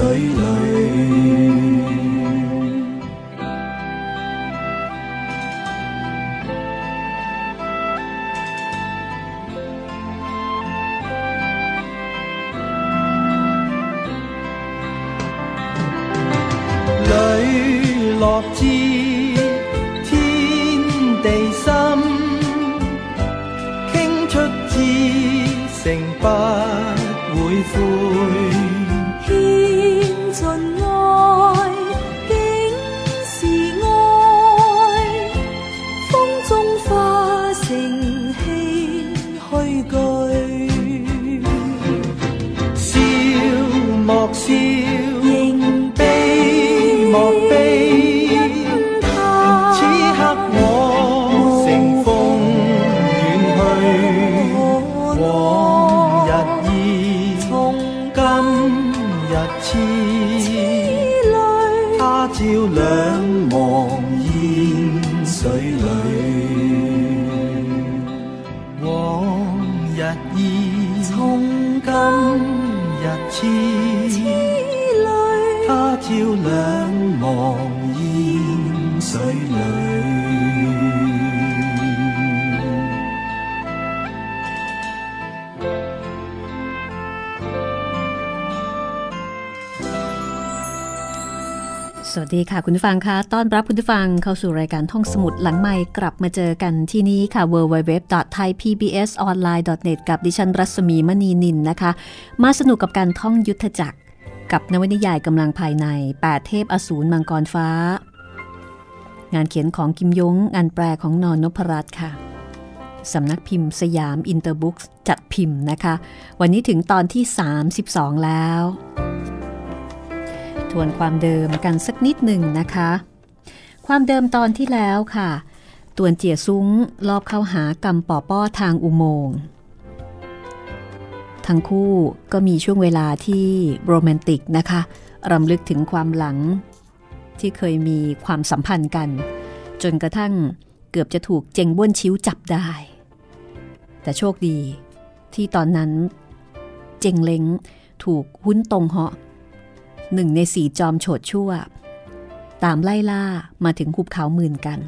sair. ดีค่ะคุณผู้ฟังคะต้อนรับคุณผู้ฟังเข้าสู่รายการท่องสมุดหลังใหม่กลับมาเจอกันที่นี้ค่ะ www.thaipbsonline.net กับดิฉันรัศมีมณีนินนะคะ มาสนุกกับการท่องยุทธจักร กับนวนิยายกำลังภายใน 8 เทพอสูรมังกรฟ้า งานเขียนของกิมยงงานแปลของนอนนพรัตน์ค่ะสำนักพิมพ์สยามอินเตอร์บุ๊กจัดพิมพ์นะคะ วันนี้ถึงตอนที่ 32 แล้ว ทวนความเดิมกันสักนิดหนึ่งนะคะ ความเดิมตอนที่แล้วค่ะ ตวนเจียซุ้งลอบเข้าหากำปอป้อทางอุโมงค์ทั้งคู่ก็มีช่วงเวลาที่โรแมนติกนะคะรำลึกถึงความหลัง ที่เคยมีความสัมพันธ์กัน จนกระทั่งเกือบจะถูกเจงบ้วนชิ้วจับได้ แต่โชคดีที่ตอนนั้น เจงเล้งถูกหุ้นตรงเหาะ หนึ่งในสี่จอมโฉดชั่ว ตามไล่ล่ามาถึงหุบเขาหมื่นกัน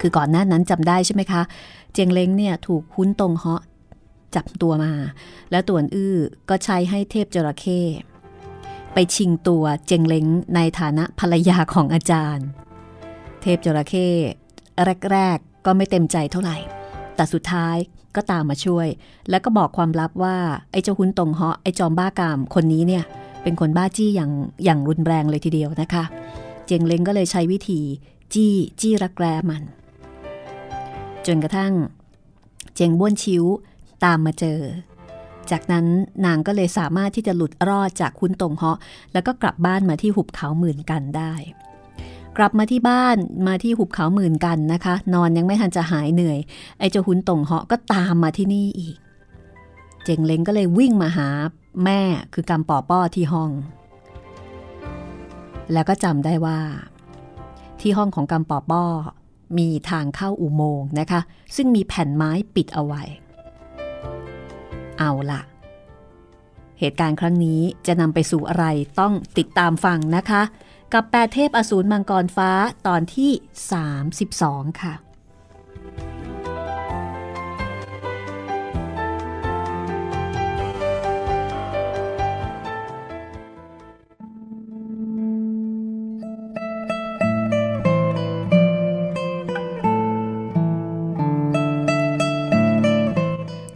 คือก่อนหน้านั้นจำได้ใช่ไหมคะ เจียงเล้งเนี่ยถูกคุ้นตรงเหาะจับตัวมา แล้วตัวนอื้อก็ใช้ให้เทพจระเข้ไปชิงตัวเจงเล้งในฐานะภรรยาของอาจารย์ เทพจระเข้แรก ๆ ก็ไม่เต็มใจเท่าไหร่ แต่สุดท้ายก็ตามมาช่วย แล้วก็บอกความลับว่า ไอ้เจ้าหุ้นตรงเหาะไอ้จอมบ้ากามคนนี้เนี่ย เป็นคนบ้าจี้อย่างอย่างรุนแรงเลยทีเดียวนะคะ เจงเล้งก็เลยใช้วิธีจี้จี้รักแร้มัน จนกระทั่ง เจงบ้วนชิวตามมาเจอ จากนั้นนางก็เลยสามารถที่จะหลุดรอดจากคุณตงเหาะ แล้วก็กลับบ้านมาที่หุบเขาหมื่นกันได้ กลับมาที่บ้านมาที่หุบเขาหมื่นกันนะคะ นอนยังไม่ทันจะหายเหนื่อย ไอ้เจ้าหุนตงเหาะก็ตามมาที่นี่อีก เจงเล้งก็เลยวิ่งมาหา แม่คือกำปอป้อที่ห้อง แล้วก็จำได้ว่า ที่ห้องของกำปอป้อมีทางเข้าอุโมงค์นะคะ ซึ่งมีแผ่นไม้ปิดเอาไว้ เอาละเหตุการณ์ครั้งนี้จะนำไปสู่อะไรต้องติดตามฟังนะคะ กับแปดเทพอสูรมังกรฟ้าตอนที่ 32 ค่ะ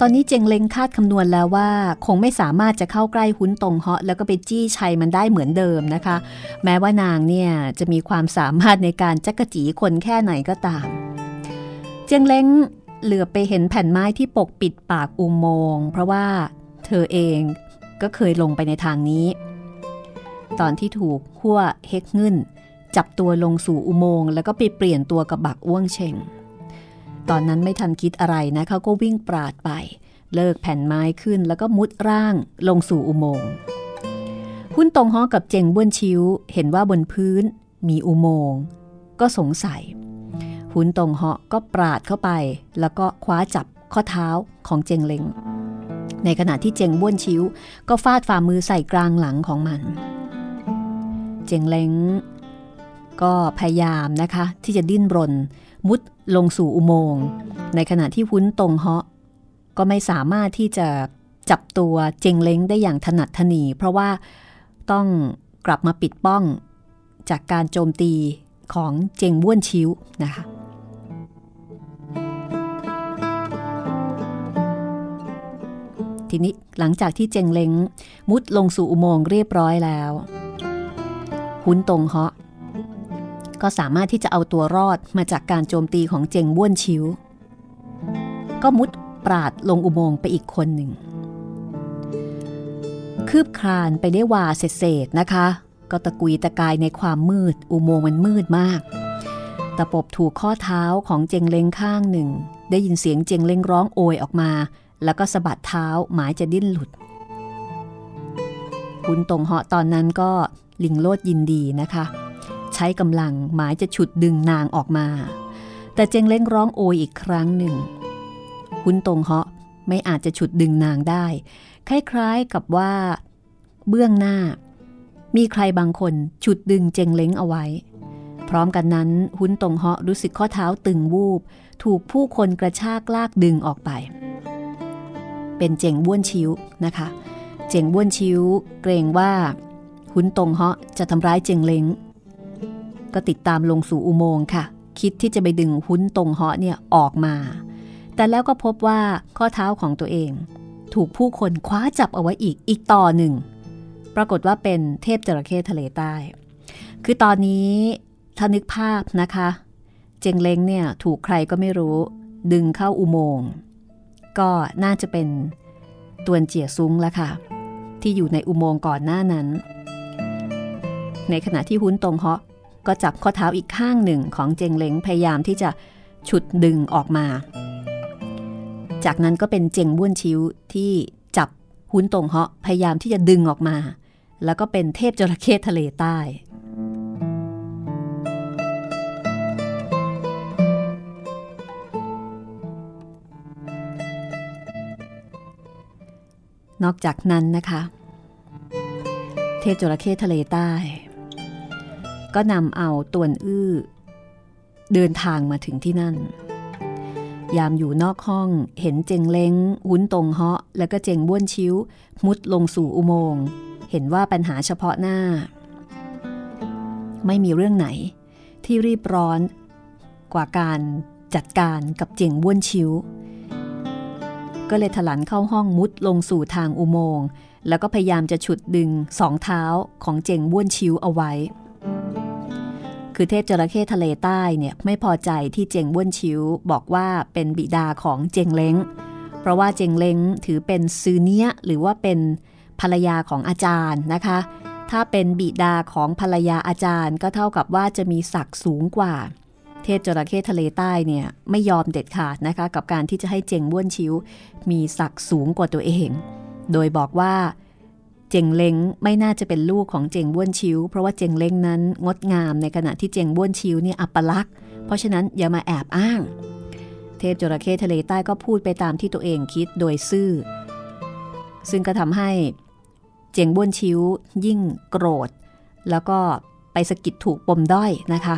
ตอนนี้เจงเล้งคาดคำนวณแล้วว่า คงไม่สามารถจะเข้าใกล้หุ้นตรงเหาะแล้วก็ไปจี้ชัยมันได้เหมือนเดิมนะคะ แม้ว่านางเนี่ยจะมีความสามารถในการจักกะจีคนแค่ไหนก็ตาม เจงเล้งเหลือไปเห็นแผ่นไม้ที่ปกปิดปากอุโมงค์เพราะว่าเธอเองก็เคยลงไปในทางนี้ ตอนที่ถูกหัวเฮกงึนจับตัวลงสู่อุโมงค์แล้วก็ไปเปลี่ยนตัวกับบักอ้วงเชง ตอนนั้นไม่ทันคิดอะไรนะเขาก็วิ่งปราดไป เลิกแผ่นไม้ขึ้นแล้วก็มุดร่างลงสู่อุโมงค์หุ้นตรงฮอกับเจงบ้วนชิวเห็นว่าบนพื้นมีอุโมงค์ก็สงสัย หุนตรงเหาะก็ปราดเข้าไป แล้วก็คว้าจับข้อเท้าของเจงเล็ง ในขณะที่เจงบ้วนชิวก็ฟาดฝ่ามือใส่กลางหลังของมัน เจงเล็งก็พยายามนะคะที่จะดิ้นรน มุดลงสู่อุโมงค์ ในขณะที่หุ้นตรงเหาะก็ไม่สามารถที่จะจับตัวเจงเล้งได้อย่างถนัดถนี เพราะว่าต้องกลับมาปิดป้องจากการโจมตีของเจงบ้วนชิวนะคะทีนี้หลังจากที่เจงเล้งมุดลงสู่อุโมงค์เรียบร้อยแล้ว หุนตรงเหาะ ก็สามารถที่จะเอาตัวรอดมาจากการโจมตีของเจงบ้วนชิว ก็มุดปราดลงอุโมงค์ไปอีกคนหนึ่ง คืบคลานไปได้วาเศษๆนะคะ ก็ตะกุยตะกายในความมืด อุโมงค์มันมืดมาก ตะปบถูกข้อเท้าของเจงเล้งข้างหนึ่ง ได้ยินเสียงเจงเล้งร้องโอยออกมา แล้วก็สะบัดเท้าหมายจะดิ้นหลุด คุณตรงเหาะตอนนั้นก็ลิงโลดยินดีนะคะ ช้กำลังหมายจะฉุดดึงนางออกมา แต่เจงเล้งร้องโอยอีกครั้งหนึ่งคุณตรงเหาะไม่อาจจะฉุดดึงนางได้ คล้ายๆกับว่า เบื้องหน้า มีใครบางคนฉุดดึงเจงเล้งเอาไว้ พร้อมกันนั้นหุนตรงเหาะรู้สึกข้อเท้าตึงวูบ ถูกผู้คนกระชากลากดึงออกไป เป็นเจงบ้วนชิวนะคะ เจงบ้วนชิวเกรงว่าหุนตรงเหาะจะทำร้ายเจงเล้ง ก็ติดตามลงสู่อุโมงค์ค่ะ คิดที่จะไปดึงหุ้นตรงเหาะเนี่ยออกมา แต่แล้วก็พบว่าข้อเท้าของตัวเอง ถูกผู้คนคว้าจับเอาไว้อีกอีกต่อหนึ่ง ปรากฏว่าเป็นเทพจระเข้ทะเลใต้ คือตอนนี้ถ้านึกภาพนะคะ เจงเล้งเนี่ยถูกใครก็ไม่รู้ ดึงเข้าอุโมงค์ก็น่าจะเป็นตวนเจียซุ้งแล้วค่ะ ที่อยู่ในอุโมงค์ก่อนหน้านั้น ในขณะที่หุ้นตรงเหาะ ก็จับข้อเท้าอีกข้างหนึ่งของเจงเล้งพยายามที่จะฉุดดึงออกมา จากนั้นก็เป็นเจงบ้วนชิวที่จับหุนตรงเหาะพยายามที่จะดึงออกมา แล้วก็เป็นเทพจระเข้ทะเลใต้ นอกจากนั้นนะคะ เทพจระเข้ทะเลใต้ ก็นำเอาตวนอื้อ เดินทางมาถึงที่นั่น ยามอยู่นอกห้องเห็นเจงเล้งหุนตรงเหาะ แล้วก็เจงบ้วนชิ้ว มุดลงสู่อุโมงค์เห็นว่าปัญหาเฉพาะหน้า ไม่มีเรื่องไหน ที่รีบร้อน กว่าการจัดการกับเจงบ้วนชิ้ว ก็เลยถลันเข้าห้องมุดลงสู่ทางอุโมงค์แล้วก็พยายามจะฉุดดึงสองเท้าของเจงบ้วนชิ้วเอาไว้ คือเทพจระเข้ทะเลใต้เนี่ยไม่พอใจที่เจงบ้วนชิวบอกว่าเป็นบิดาของเจงเล้ง เพราะว่าเจงเล้งถือเป็นซือเนี้ยหรือว่าเป็นภรรยาของอาจารย์นะคะ ถ้าเป็นบิดาของภรรยาอาจารย์ ก็เท่ากับว่าจะมีศักดิ์สูงกว่า เทพจระเข้ทะเลใต้เนี่ยไม่ยอมเด็ดขาดนะคะกับการที่จะให้เจงบ้วนชิวมีศักดิ์สูงกว่าตัวเอง โดยบอกว่า เจงเล้งไม่น่าจะเป็นลูกของเจงบ้วนชิว เพราะว่าเจงเล้งนั้นงดงามในขณะที่เจงบ้วนชิวเนี่ยอัปลักษณ์ เพราะฉะนั้นอย่ามาแอบอ้าง เทพจระเข้ทะเลใต้ก็พูดไปตามที่ตัวเองคิดโดยซื่อ ซึ่งก็ทำให้เจงบ้วนชิวยิ่งโกรธ แล้วก็ไปสะกิดถูกปมด้อยนะคะ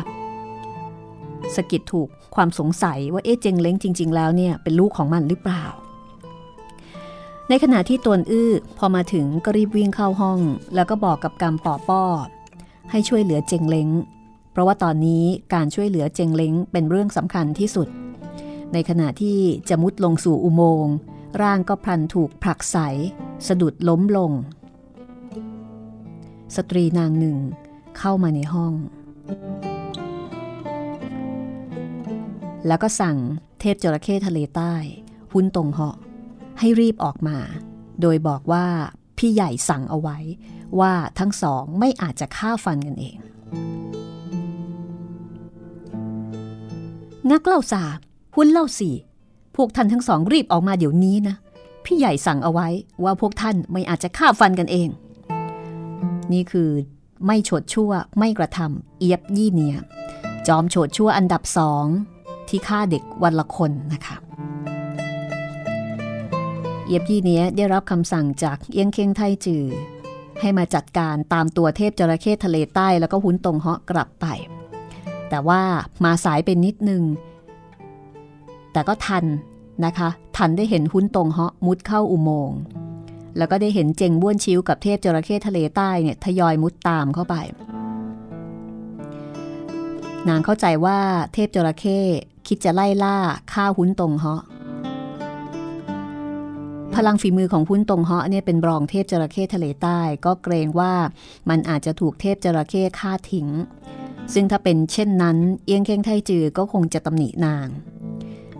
สะกิดถูกความสงสัยว่าเอ๊ะเจงเล้งจริง ๆ แล้วเนี่ยเป็นลูกของมันหรือเปล่า ในขณะที่ตนอื้อพอมาถึงก็รีบวิ่งเข้าห้อง แล้วก็บอกกับกำปอป้อ ให้ช่วยเหลือเจงเล้ง เพราะว่าตอนนี้การช่วยเหลือเจงเล้งเป็นเรื่องสำคัญที่สุด ในขณะที่จะมุดลงสู่อุโมงค์ร่างก็พลันถูกผลักใส สะดุดล้มลง สตรีนางหนึ่งเข้ามาในห้อง แล้วก็สั่งเทพจระเข้ทะเลใต้ หุ้นตรงเหาะ ให้รีบออกมา โดยบอกว่าพี่ใหญ่สั่งเอาไว้ว่าทั้งสองไม่อาจจะฆ่าฟันกันเอง นักเล่าสาหุ้นเล่าสี่พวกท่านทั้งสองรีบออกมาเดี๋ยวนี้นะ พี่ใหญ่สั่งเอาไว้ว่าพวกท่านไม่อาจจะฆ่าฟันกันเอง นี่คือไม่โฉดชั่วไม่กระทำเอียบยี่เนีย จอมโฉดชั่วอันดับสองที่ฆ่าเด็กวันละคนนะคะ เอียบยี่เนี้ยได้รับคำสั่งจากเอียงเค้งไทจือ ให้มาจัดการตามตัวเทพจระเข้ทะเลใต้แล้วก็หุนตรงเหาะกลับไป แต่ว่ามาสายเป็นนิดนึง แต่ก็ทันนะคะ ทันได้เห็นหุ้นตรงเหาะมุดเข้าอุโมงค์แล้วก็ได้เห็นเจงบ้วนชิวกับเทพจระเข้ทะเลใต้เนี่ยทยอยมุดตามเข้าไป นางเข้าใจว่าเทพจระเข้คิดจะไล่ล่าฆ่าหุ้นตรงเหาะ พลังฝีมือของหุ้นตรงเหาะเนี่ยเป็นรองเทพจระเข้ทะเลใต้ ก็เกรงว่ามันอาจจะถูกเทพจระเข้ฆ่าทิ้ง ซึ่งถ้าเป็นเช่นนั้น เอียงเค้งไทจือก็คงจะตำหนินาง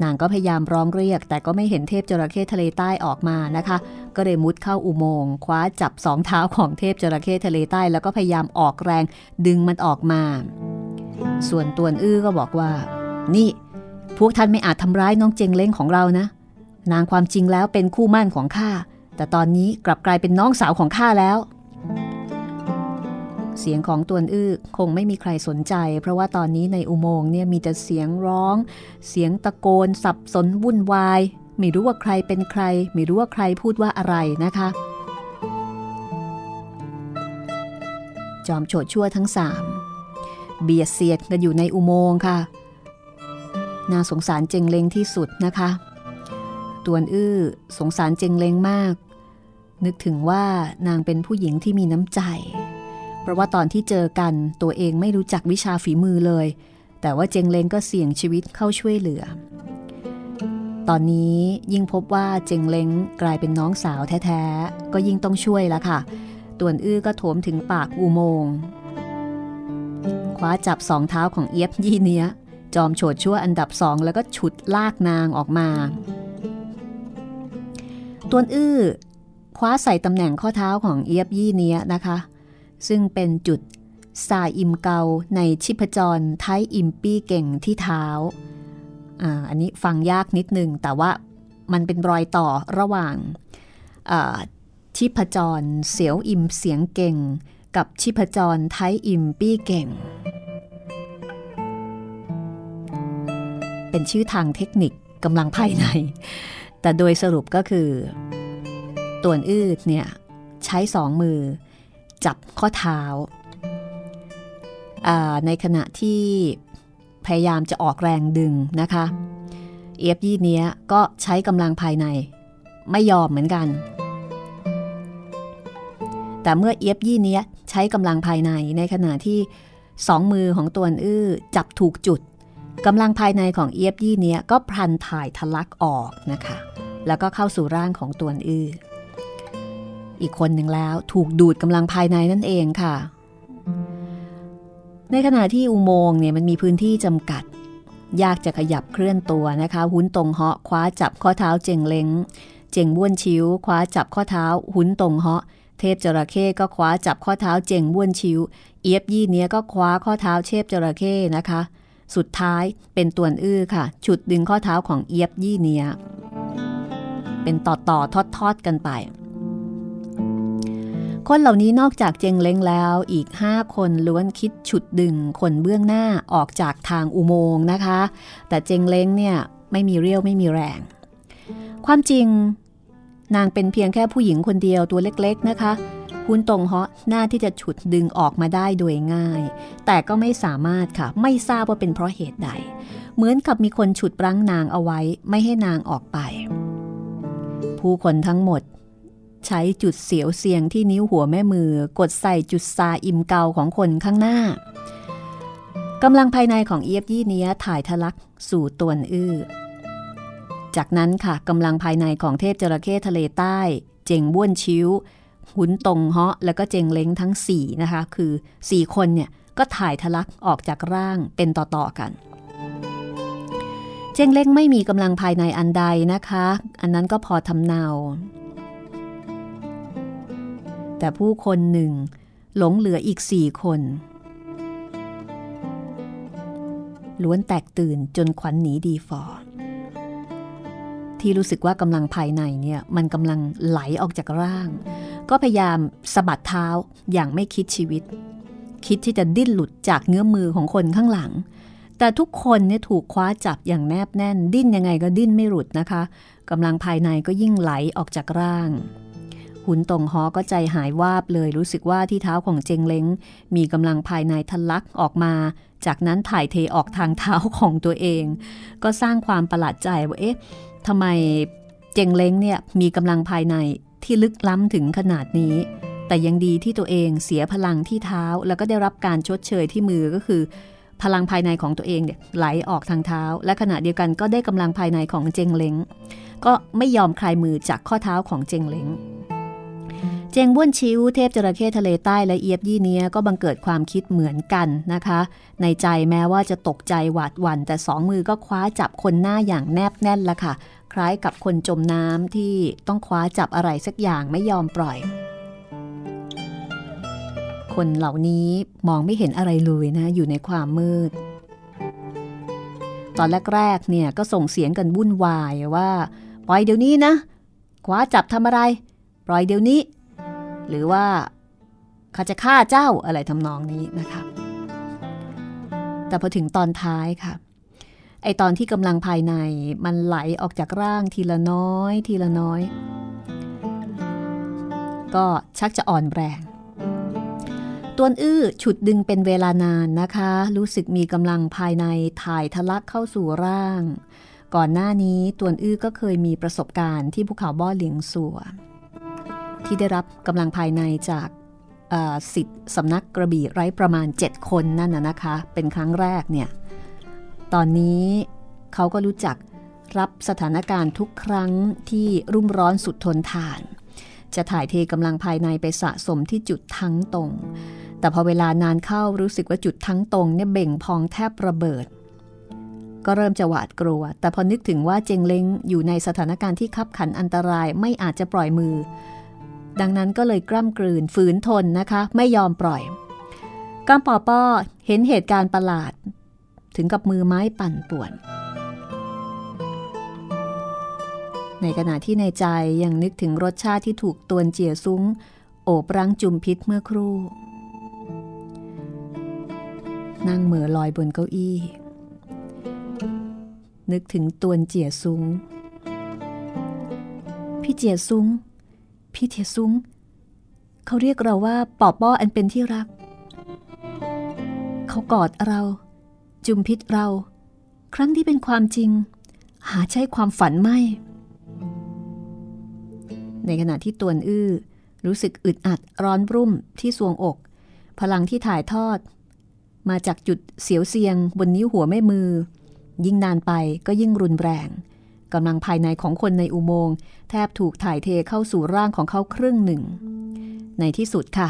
นางก็พยายามร้องเรียก แต่ก็ไม่เห็นเทพจระเข้ทะเลใต้ออกมานะคะ ก็เลยมุดเข้าอุโมงค์คว้าจับสองเท้าของเทพจระเข้ทะเลใต้ แล้วก็พยายามออกแรงดึงมันออกมา ส่วนตวนอื้อก็บอกว่า นี่ พวกท่านไม่อาจทำร้ายน้องเจงเล้งของเรานะ นางความจริงแล้วเป็นคู่มั่นของข้า แต่ตอนนี้กลับกลายเป็นน้องสาวของข้าแล้ว เสียงของตวนอื้อคงไม่มีใครสนใจ เพราะว่าตอนนี้ในอุโมงค์เนี่ยมีแต่เสียงร้อง เสียงตะโกน สับสนวุ่นวาย ไม่รู้ว่าใครเป็นใคร ไม่รู้ว่าใครพูดว่าอะไรนะคะ จอมโฉดชั่วทั้งสามเบียดเสียดกันอยู่ในอุโมงค์ค่ะ น่าสงสารเจงเลงที่สุดนะคะ ตวนอื้อสงสารเจงเลงมาก นึกถึงว่านางเป็นผู้หญิงที่มีน้ำใจ เพราะว่าตอนที่เจอกันตัวเองไม่รู้จักวิชาฝีมือเลย แต่ว่าเจงเลงก็เสี่ยงชีวิตเข้าช่วยเหลือ ตอนนี้ยิ่งพบว่าเจงเลงกลายเป็นน้องสาวแท้ๆ ก็ยิ่งต้องช่วยแล้วค่ะ ตวนอื้อก็โถมถึงปากอุโมงค์คว้าจับสองเท้าของเอียบยี่เนี้ยจอมโฉดชั่วอันดับสองแล้วก็ฉุดลากนางออกมา ตวนอื้อ คว้าใส่ตำแหน่งข้อเท้าของเอียบยี่เนี้ยนะคะ ซึ่งเป็นจุดสาอิมเกาในชิพจรไทยอิมปี้เก่งที่เท้าอ่าอันนี้ฟังยากนิดนึง แต่ว่ามันเป็นรอยต่อระหว่างชิพจรเสียวอิมเสียงเก่ง กับชิพจรไทยอิมปี้เก่ง เป็นชื่อทางเทคนิคกำลังภายใน แต่โดยสรุปก็คือตัวนอืดเนี่ย ใช้สองมือ จับข้อเท้า ในขณะที่พยายามจะออกแรงดึงนะคะ เอฟยี่เนี้ยก็ใช้กำลังภายใน ไม่ยอมเหมือนกัน แต่เมื่อเอฟยี่เนี้ยใช้กำลังภายในในขณะที่สองมือของตัวอื้อจับถูกจุด กำลังภายในของเอฟยี่เนี้ยก็พลันถ่ายทะลักออกนะคะ แล้วก็เข้าสู่ร่างของตัวอื้อ อีกคนหนึ่งแล้วถูกดูดกำลังภายในนั่นเองค่ะ ในขณะที่อุโมงค์เนี่ยมันมีพื้นที่จำกัด ยากจะขยับเคลื่อนตัวนะคะ หุนตรงเหาะคว้าจับข้อเท้าเจงเล้ง เจงบ้วนชิวคว้าจับข้อเท้า หุนตรงเหาะเทพจระเข้ก็คว้าจับข้อเท้าเจงบ้วนชิวเอียบยี่เนี้ยก็คว้าข้อเท้าเทพจระเข้นะคะ สุดท้ายเป็นตัวอื้อค่ะ ฉุดดึงข้อเท้าของเอียบยี่เนีย เป็นต่อต่อทอดทอดกันไป คนเหล่านี้นอกจากเจงเล้งแล้วอีกห้าคนล้วนคิดฉุดดึงคนเบื้องหน้าออกจากทางอุโมงค์นะคะ แต่เจงเล้งเนี่ยไม่มีเรี่ยวไม่มีแรง ความจริง นางเป็นเพียงแค่ผู้หญิงคนเดียวตัวเล็กๆนะคะ หุนตรงเหาะหน้าที่จะฉุดดึงออกมาได้โดยง่าย แต่ก็ไม่สามารถค่ะ ไม่ทราบว่าเป็นเพราะเหตุใด เหมือนกับมีคนฉุดรั้งนางเอาไว้ไม่ให้นางออกไป ผู้คนทั้งหมด ใช้จุดเสียวเสียงที่นิ้วหัวแม่มือกดใส่จุดซาอิมเกาของคนข้างหน้ากำลังภายในของเอียบยี่เนี้ยถ่ายทะลักสู่ตวนอื้อ จากนั้นค่ะกำลังภายในของเทพจระเข้ทะเลใต้ เจงบ้วนชิว หุนตงเหาะแล้วก็เจงเล้งทั้ง 4 นะคะ คือ 4 คนเนี่ยก็ถ่ายทะลักออกจากร่างเป็นต่อ ๆ กัน เจงเล้งไม่มีกำลังภายในอันใดนะคะ อันนั้นก็พอทำเนา แต่ผู้คนหนึ่งหลงเหลืออีกสี่คนล้วนแตกตื่นจนขวัญหนีดีฟอที่รู้สึกว่ากำลังภายในเนี่ยมันกำลังไหลออกจากร่าง ก็พยายามสะบัดเท้าอย่างไม่คิดชีวิต คิดที่จะดิ้นหลุดจากเงื้อมือของคนข้างหลัง แต่ทุกคนเนี่ยถูกคว้าจับอย่างแนบแน่น ดิ้นยังไงก็ดิ้นไม่หลุดนะคะกำลังภายในก็ยิ่งไหลออกจากร่าง หุนตงฮอก็ใจหายวาบเลยรู้สึกว่าที่เท้าของเจงเล้ง มีกำลังภายในทะลักออกมา จากนั้นถ่ายเทออกทางเท้าของตัวเอง ก็สร้างความประหลาดใจว่าเอ๊ะทำไมเจงเล้งเนี่ยมีกำลังภายใน ที่ลึกล้ำถึงขนาดนี้ แต่ยังดีที่ตัวเองเสียพลังที่เท้า แล้วก็ได้รับการชดเชยที่มือก็คือ พลังภายในของตัวเองเนี่ยไหลออกทางเท้า และขณะเดียวกันก็ได้กำลังภายในของเจงเล้งก็ไม่ยอมคลายมือจากข้อเท้าของเจงเล้งเจงบ้วนชิวเทพจระเข้ทะเลใต้และเอียบยี่เนี้ยก็บังเกิดความคิดเหมือนกันนะคะ ในใจแม้ว่าจะตกใจหวาดหวั่นแต่สองมือก็คว้าจับคนหน้าอย่างแนบแน่นละค่ะ คล้ายกับคนจมน้ำที่ต้องคว้าจับอะไรสักอย่างไม่ยอมปล่อย คนเหล่านี้มองไม่เห็นอะไรเลยนะ อยู่ในความมืด ตอนแรกๆเนี่ยก็ส่งเสียงกันวุ่นวายว่า ปล่อยเดี๋ยวนี้นะคว้าจับทำอะไร ปล่อยเดี๋ยวนี้ หรือว่าข้าจะฆ่าเจ้าอะไรทำนองนี้นะคะ แต่พอถึงตอนท้ายค่ะ ไอตอนที่กำลังภายในมันไหลออกจากร่างทีละน้อย ทีละน้อย ก็ชักจะอ่อนแรงตัวอื้อฉุดดึงเป็นเวลานานนะคะ รู้สึกมีกำลังภายในถ่ายทะลักเข้าสู่ร่าง ก่อนหน้านี้ตัวอื้อก็เคยมีประสบการณ์ที่ภูเขาบ้อเหลียงสัว ที่ได้รับกำลังภายในจากสิทธิ์สำนักกระบี่ไร้ประมาณ 7 คนนั่นนะคะ เป็นครั้งแรกเนี่ย ตอนนี้เขาก็รู้จักรับสถานการณ์ทุกครั้งที่รุ่มร้อนสุดทนทาน จะถ่ายเทกำลังภายในไปสะสมที่จุดทั้งตรง แต่พอเวลานานเข้ารู้สึกว่าจุดทั้งตรงเนี่ยเบ่งพองแทบระเบิด ก็เริ่มจะหวาดกลัว แต่พอนึกถึงว่าเจงเล้งอยู่ในสถานการณ์ที่คับขันอันตรายไม่อาจจะปล่อยมือ ดังนั้นก็เลยกล้ำกลืนฝืนทนนะคะ ไม่ยอมปล่อยกำปอป้อเห็นเหตุการณ์ประหลาด ถึงกับมือไม้ปั่นป่วน ในขณะที่ในใจยังนึกถึงรสชาติที่ถูกตวนเจียซุ้ง โอบรังจุมพิษเมื่อครู่ นั่งเหมือลอยบนเก้าอี้ นึกถึงตวนเจียซุ้ง พี่เจียซุ้ง พี่เจียซุ้ง เขาเรียกเราว่าปอบป้ออันเป็นที่รัก เขากอดเรา จุมพิษเรา ครั้งที่เป็นความจริง หาใช่ความฝันไม่ ในขณะที่ตวนอื้อ รู้สึกอึดอัดร้อนรุ่มที่สวงอก พลังที่ถ่ายทอด มาจากจุดเสียวเสียงบนนิ้วหัวแม่มือ ยิ่งนานไปก็ยิ่งรุนแรงกำลังภายในของคนในอุโมงค์แทบถูกถ่ายเทเข้าสู่ร่างของเขาครึ่งหนึ่ง ในที่สุดค่ะ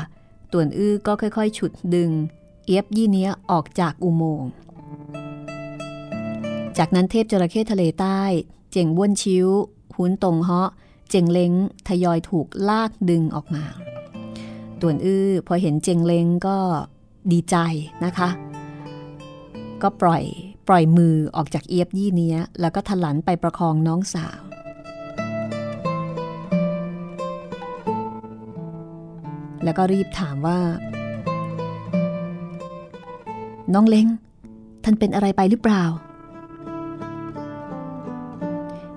ตวนอื้อก็ค่อยๆ ฉุดดึง เอียบยี่เนี้ยออกจากอุโมงค์ จากนั้นเทพจระเข้ทะเลใต้ เจ่งบ้วนชิ้วหุนตรงเหาะ เจงเล้งทยอยถูกลากดึงออกมาต่วนอื้อพอเห็นเจงเล้งก็ดีใจนะคะ ก็ปล่อยปล่อยมือออกจากเอียบยี่เนี้ย แล้วก็ถลันไปประคองน้องสาว แล้วก็รีบถามว่า น้องเล้ง ท่านเป็นอะไรไปหรือเปล่า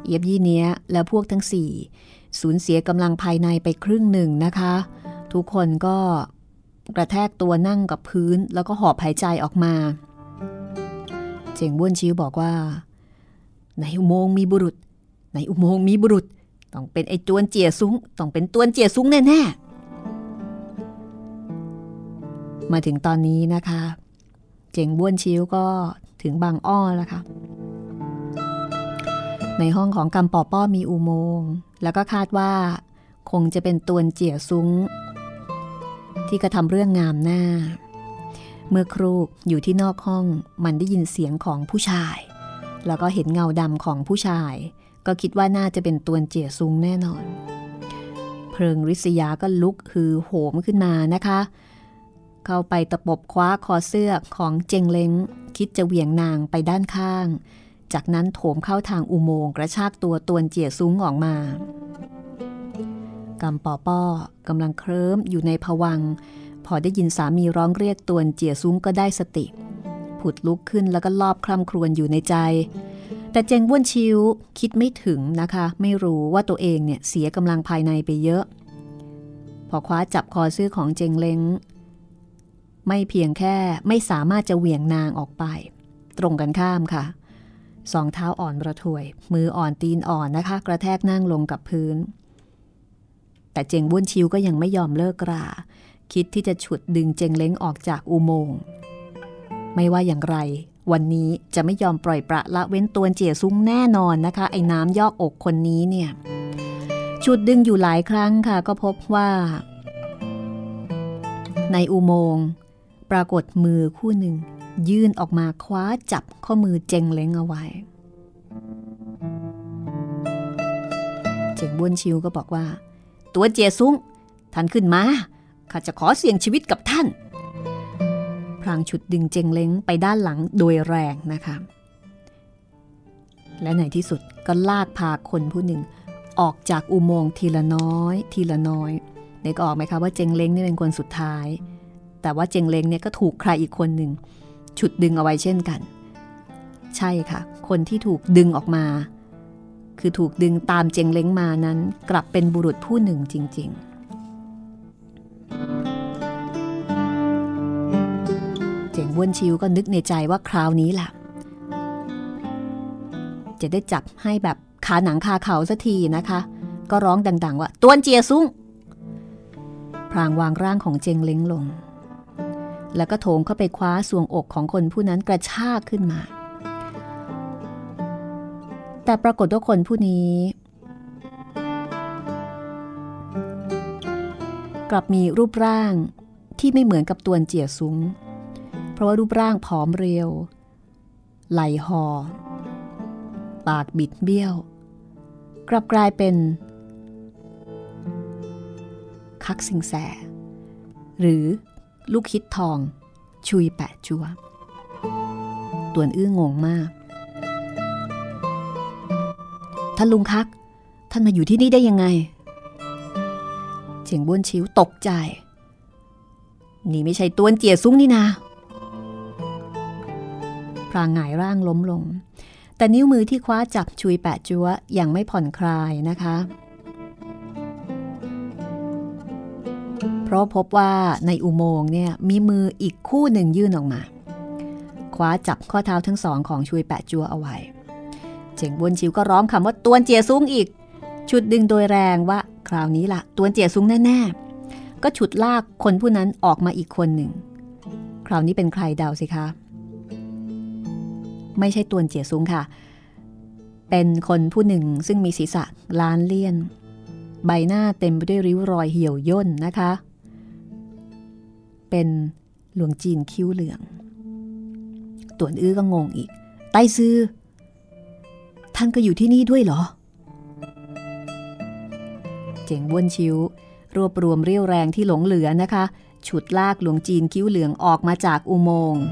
เอียบยี่เนี้ยแล้วพวกทั้งสี่สูญเสียกำลังภายในไปครึ่งหนึ่งนะคะ ทุกคนก็กระแทกตัวนั่งกับพื้นแล้วก็หอบหายใจออกมา เจงบ้วนชิวบอกว่า ในอุโมงค์มีบุรุษ ในอุโมงค์มีบุรุษ ต้องเป็นไอ้จวนเจียซุ้ง ต้องเป็นตวนเจียซุ้งแน่ๆ มาถึงตอนนี้นะคะ เจงบ้วนชิวก็ถึงบางอ้อแล้วค่ะ ในห้องของกำปอป้อมีอุโมงค์แล้วก็คาดว่า คงจะเป็นตัวเจียซุ้ง ที่กระทำเรื่องงามหน้า เมื่อครูอยู่ที่นอกห้องมันได้ยินเสียงของผู้ชาย แล้วก็เห็นเงาดำของผู้ชาย ก็คิดว่าน่าจะเป็นตัวเจียซุ้งแน่นอน เพลิงริษยาก็ลุกฮือโหมขึ้นมานะคะ เข้าไปตะปบคว้าคอเสื้อของเจงเล้ง คิดจะเหวี่ยงนางไปด้านข้าง จากนั้นโถมเข้าทางอุโมงค์กระชากตัวตวนเจี๋ยซุ้งออกมากำปอป้อกำลังเคลิ้มอยู่ในผวัง พอได้ยินสามีร้องเรียกตวนเจี๋ยซุ้งก็ได้สติ ผุดลุกขึ้นแล้วก็ลอบคลำครวญอยู่ในใจ แต่เจงบ้วนชิวคิดไม่ถึงนะคะ ไม่รู้ว่าตัวเองเนี่ยเสียกำลังภายในไปเยอะ พอคว้าจับคอซื้อของเจงเล้ง ไม่เพียงแค่ไม่สามารถจะเหวี่ยงนางออกไป ตรงกันข้ามค่ะ สองเท้าอ่อนระถวย มืออ่อนตีนอ่อนนะคะ กระแทกนั่งลงกับพื้น แต่เจงบ้วนชิวก็ยังไม่ยอมเลิกกรา คิดที่จะฉุดดึงเจงเล้งออกจากอุโมงค์ไม่ว่าอย่างไร วันนี้จะไม่ยอมปล่อยประละเว้นตัวเจี๋ยซุ้งแน่นอนนะคะ ไอ้น้ำยอกอกคนนี้เนี่ยฉุดดึงอยู่หลายครั้งค่ะ ก็พบว่า ในอุโมงค์ ปรากฏมือคู่หนึ่ง ยื่นออกมาคว้าจับข้อมือเจงเล้งเอาไว้ เจงบ้วนชิวก็บอกว่า ตัวเจียซุ้ง ท่านขึ้นมา ข้าจะขอเสี่ยงชีวิตกับท่านพลางฉุดดึงเจงเล้งไปด้านหลังโดยแรงนะคะ และในที่สุดก็ลากพาคนผู้หนึ่งออกจากอุโมงค์ทีละน้อย ทีละน้อยเด็กออกไหมคะว่าเจงเล้งนี่เป็นคนสุดท้าย แต่ว่าเจงเล้งเนี่ยก็ถูกใครอีกคนหนึ่งฉุดดึงเอาไว้เช่นกัน ใช่ค่ะ คนที่ถูกดึงออกมา คือถูกดึงตามเจงเล้งมานั้น กลับเป็นบุรุษผู้หนึ่งจริง ๆ เจงบ้วนชิวก็นึกในใจว่าคราวนี้ล่ะ จะได้จับให้แบบขาหนังคาเขาสักทีนะคะ ก็ร้องดัง ๆ ว่าตวนเจียซุ้งพรางวางร่างของเจงเล้งลง แล้วก็โถงเข้าไปคว้าสวงอกของคนผู้นั้นกระชากขึ้นมา แต่ปรากฏว่าคนผู้นี้ กลับมีรูปร่างที่ไม่เหมือนกับตัวเจียซุ้งเพราะว่ารูปร่างผอมเรียว ไหลหอ ปากบิดเบี้ยว กลับกลายเป็น คักสิงแส หรือ ลูกคิดทอง ชุยแปะจัวตวนอื้องงมาก ท่านลุงคัก ท่านมาอยู่ที่นี่ได้ยังไง เจียงบ้วนชิวตกใจ นี่ไม่ใช่ตวนเจียซุ้งนี่นาพรางหงายร่างล้มลง แต่นิ้วมือที่คว้าจับชุยแปะจัวอย่างไม่ผ่อนคลายนะคะ เพราะพบว่าในอุโมงค์เนี่ยมีมืออีกคู่หนึ่งยื่นออกมา คว้าจับข้อเท้าทั้งสองของชุยแปะจัวเอาไว้ เจ๋งบวนชิวก็ร้องคำว่าตวนเจียซุ้งอีกฉุดดึงโดยแรงว่าคราวนี้ละตวนเจียซุ้งแน่ๆ ก็ฉุดลากคนผู้นั้นออกมาอีกคนหนึ่ง คราวนี้เป็นใครเดาสิคะ ไม่ใช่ตวนเจียซุ้งค่ะ เป็นคนผู้หนึ่งซึ่งมีศีรษะล้านเลี่ยนใบหน้าเต็มไปด้วยริ้วรอยเหี่ยวย่นนะคะ เป็นหลวงจีนคิ้วเหลือง ต่วนอื้อก็งงอีก ไต้ซื้อ ท่านก็อยู่ที่นี่ด้วยเหรอ เจ๋งบ้วนชิว รวบรวมเรี่ยวแรงที่หลงเหลือนะคะ ฉุดลากหลวงจีนคิ้วเหลืองออกมาจากอุโมงค์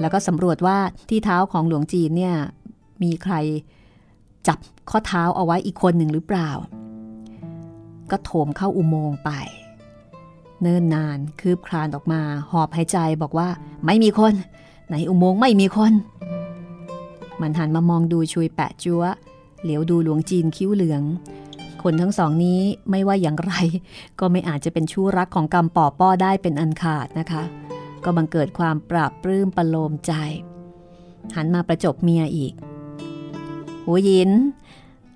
แล้วก็สำรวจว่าที่เท้าของหลวงจีนเนี่ย มีใครจับข้อเท้าเอาไว้อีกคนหนึ่งหรือเปล่า ก็โถมเข้าอุโมงค์ไป เนิ่นนานคืบคลานออกมาหอบหายใจบอกว่า ไม่มีคน ในอุโมงค์ไม่มีคน มันหันมามองดูชุยแปะจัวเหลียวดูหลวงจีนคิ้วเหลือง คนทั้งสองนี้ไม่ว่าอย่างไร ก็ไม่อาจจะเป็นชู้รักของกำปอป้อได้เป็นอันขาดนะคะ ก็บังเกิดความปราบปลื้มประโลมใจ หันมาประจบเมียอีกหูยิน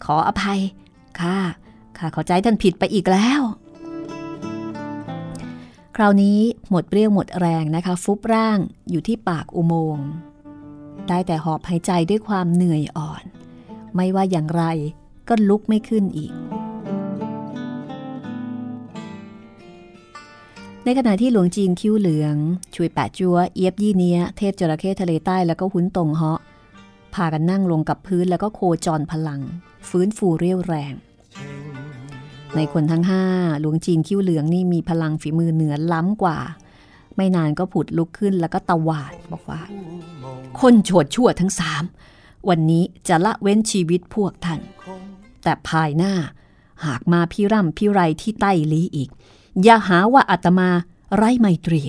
ขออภัย ค่ะค่ะเข้าใจท่านผิดไปอีกแล้ว คราวนี้หมดเปรี้ยวหมดแรงนะคะ ฟุบร่างอยู่ที่ปากอุโมงค์ได้แต่หอบหายใจด้วยความเหนื่อยอ่อน ไม่ว่าอย่างไรก็ลุกไม่ขึ้นอีก ในขณะที่หลวงจีนคิ้วเหลือง ช่วยแปะจัวเอียบยี่เนียเทพจระเข้ทะเลใต้แล้วก็หุนตรงเหาะพากันนั่งลงกับพื้นแล้วก็โคจรพลัง ฟื้นฟูเรียวแรง ในคนทั้งห้าหลวงจีนคิ้วเหลืองนี่มีพลังฝีมือเหนือล้ำกว่า ไม่นานก็ผุดลุกขึ้นแล้วก็ตวาดบอกว่า คนโฉดชั่วทั้งสามวันนี้จะละเว้นชีวิตพวกท่าน แต่ภายหน้าหากมาพิร่ำพิไรที่ใต้ลีอีก อย่าหาว่าอาตมาไร้ไมตรี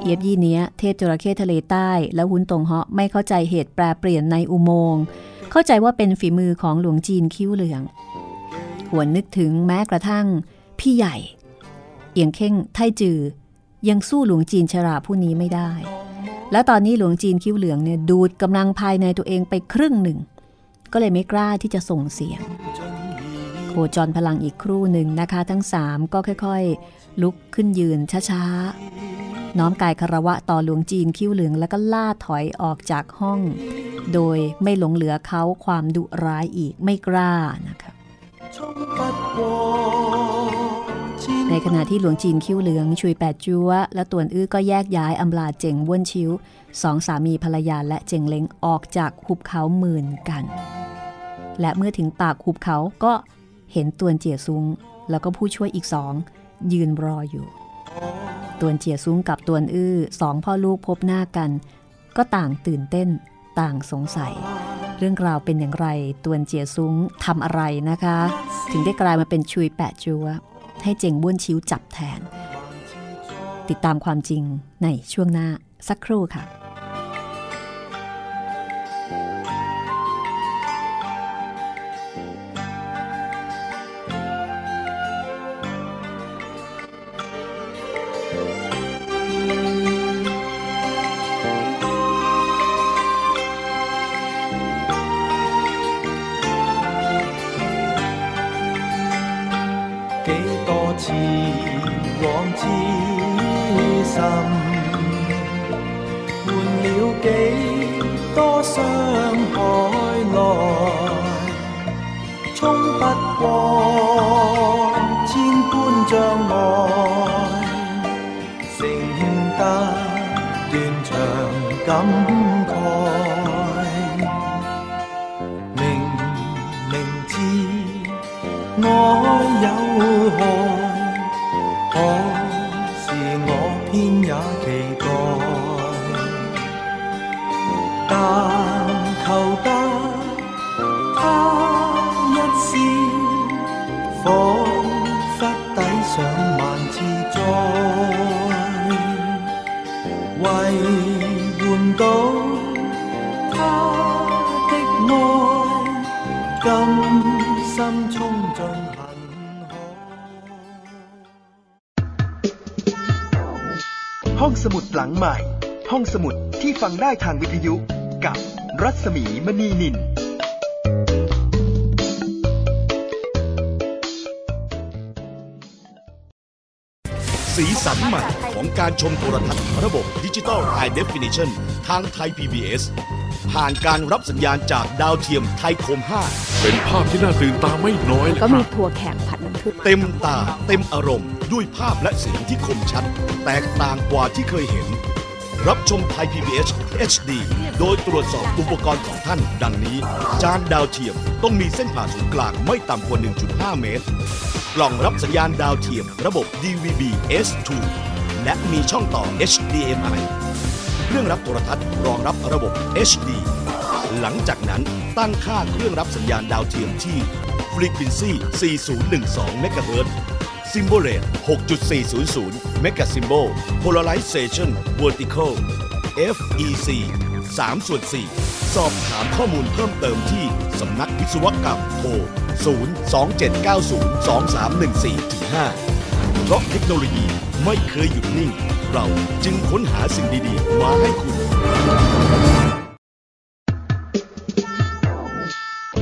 เอียบยี่เนี้ย เทพจระเข้ทะเลใต้ และหุนตงเหาะไม่เข้าใจเหตุแปรเปลี่ยนในอุโมงค์เข้าใจว่าเป็นฝีมือของหลวงจีนคิ้วเหลือง หวนนึกถึงแม้กระทั่ง พี่ใหญ่ เอียงเข่งไทจือ ยังสู้หลวงจีนชราผู้นี้ไม่ได้ และตอนนี้หลวงจีนคิ้วเหลืองเนี่ยดูดกำลังภายในตัวเองไปครึ่งหนึ่ง ก็เลยไม่กล้าที่จะส่งเสียงโคจรพลังอีกครู่หนึ่งนะคะ ทั้งสามก็ค่อยๆ ลุกขึ้นยืนช้าๆ น้อมกายคารวะต่อหลวงจีนคิ้วเหลืองแล้วก็ล่าถอยออกจากห้อง โดยไม่หลงเหลือเขาความดุร้ายอีกไม่กล้านะคะ ในขณะที่หลวงจีนคิ้วเหลืองชุยแปดจัวและตวนอื้อก็แยกย้ายอำลาเจ๋งว้วนชิวสองสามีภรรยาและเจงเล้งออกจากหุบเขาหมื่นกัน และเมื่อถึงปากหุบเขาก็เห็นตวนเจียซุง แล้วก็ผู้ช่วยอีกสอง ยืนรออยู่ตวนเจียซุงกับตวนอื้อสองพ่อลูกพบหน้ากัน ก็ต่างตื่นเต้นต่างสงสัยเรื่องราวเป็นอย่างไรตวนเจียซุ้งทำอะไรนะคะ ถึงได้กลายมาเป็นชุยแปะจัว ให้เจงบ้วนชิวจับแทน ติดตามความจริงในช่วงหน้าสักครู่ค่ะ 痴心换了几多伤害。 ห้องสมุดหลังใหม่ ห้องสมุดที่ฟังได้ทางวิทยุกับรัศมีมณีนิน สีสันใหม่ของการชมโทรทัศน์ระบบดิจิตอล High Definition ทางไทย PBS ผ่านการรับสัญญาณจากดาวเทียมไทยคมเป็นภาพที่น่าตื่นตาไม่น้อยเลยก็คมีรับถั่วแขกผัดน้ำผึ้ง5เต็มตาเต็มอารมณ์ ด้วยภาพและเสียงที่คมชัด แตกต่างกว่าที่เคยเห็น รับชมไทย PBS HD โดยตรวจสอบอุปกรณ์ของท่าน ดังนี้ จานดาวเทียมต้องมีเส้นผ่าศูนย์กลางไม่ต่ำกว่า 1.5 เมตร กล่องรับสัญญาณดาวเทียมระบบ DVB S2 และมีช่องต่อ HDMI เครื่องรับโทรทัศน์รองรับระบบ HD หลังจากนั้นตั้งค่าเครื่องรับสัญญาณดาวเทียมที่ Frequency 4012 MHz Symbol Rate 6.400 Mega Symbol Polarization Vertical FEC 3ส่วน4สอบถามข้อมูลเพิ่มเติมที่สำนักวิศวกรรมโทร 027902314-5 เพราะเทคโนโลยีไม่เคยหยุดนิ่ง เราจึงค้นหาสิ่งดีๆ มาให้คุณ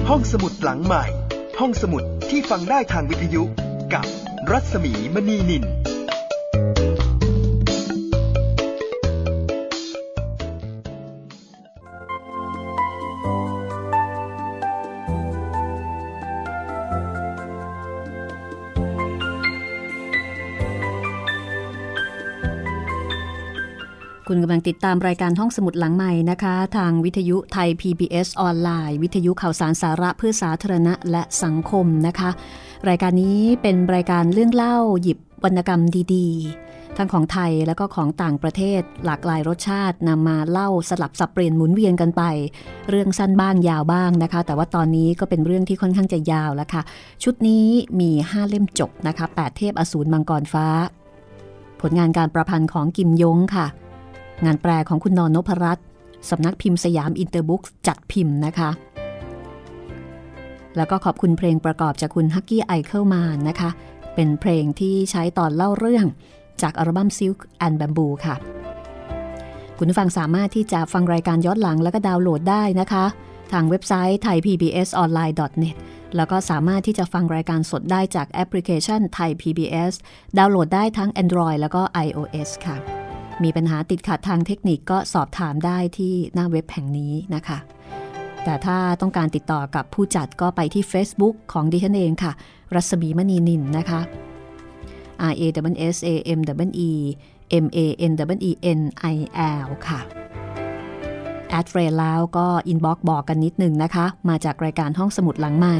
ห้องสมุดหลังใหม่ ห้องสมุดที่ฟังได้ทางวิทยุกับ รัศมีมณีนินคุณกำลังติดตามรายการห้องสมุดหลังใหม่นะคะ ทางวิทยุไทย PBS ออนไลน์ วิทยุข่าวสารสาระเพื่อสาธารณะและสังคมนะคะ รายการนี้เป็นรายการเรื่องเล่าหยิบวรรณกรรมดีๆ ทั้งของไทยแล้วก็ของต่างประเทศหลากหลายรสชาตินำมาเล่าสลับสับเปลี่ยนหมุนเวียนกันไป เรื่องสั้นบ้างยาวบ้างนะคะ แต่ว่าตอนนี้ก็เป็นเรื่องที่ค่อนข้างจะยาวแล้วค่ะ ชุดนี้มี 5 เล่มจบนะคะ8เทพอสูรมังกรฟ้า ผลงานการประพันธ์ของกิมยงค่ะ งานแปลของคุณนอนนพรัตน์สำนักพิมพ์สยามอินเตอร์บุ๊กจัดพิมพ์นะคะ แล้วก็ขอบคุณเพลงประกอบจากคุณฮัคกี้ไอเคิลมานน์นะคะ เป็นเพลงที่ใช้ตอนเล่าเรื่องจากอัลบั้ม Silk and Bamboo ค่ะ คุณผู้ฟังสามารถที่จะฟังรายการย้อนหลังแล้วก็ดาวน์โหลดได้นะคะ ทางเว็บไซต์ thaipbsonline.net แล้วก็สามารถที่จะฟังรายการสดได้จากแอปพลิเคชัน Thai PBS ดาวน์โหลดได้ทั้ง Android แล้วก็ iOS ค่ะ มีปัญหาติดขัดทางเทคนิคก็สอบถามได้ที่หน้าเว็บแห่งนี้นะคะ แต่ถ้าต้องการติดต่อกับผู้จัดก็ไปที่ Facebook ของดิฉันเองค่ะ รัศมีมณีนิลนะคะ R A S A M E E M A N E E N I L ค่ะ add friend แล้วก็ inbox บอกกันนิดนึงนะคะ มาจากรายการห้องสมุดหลังใหม่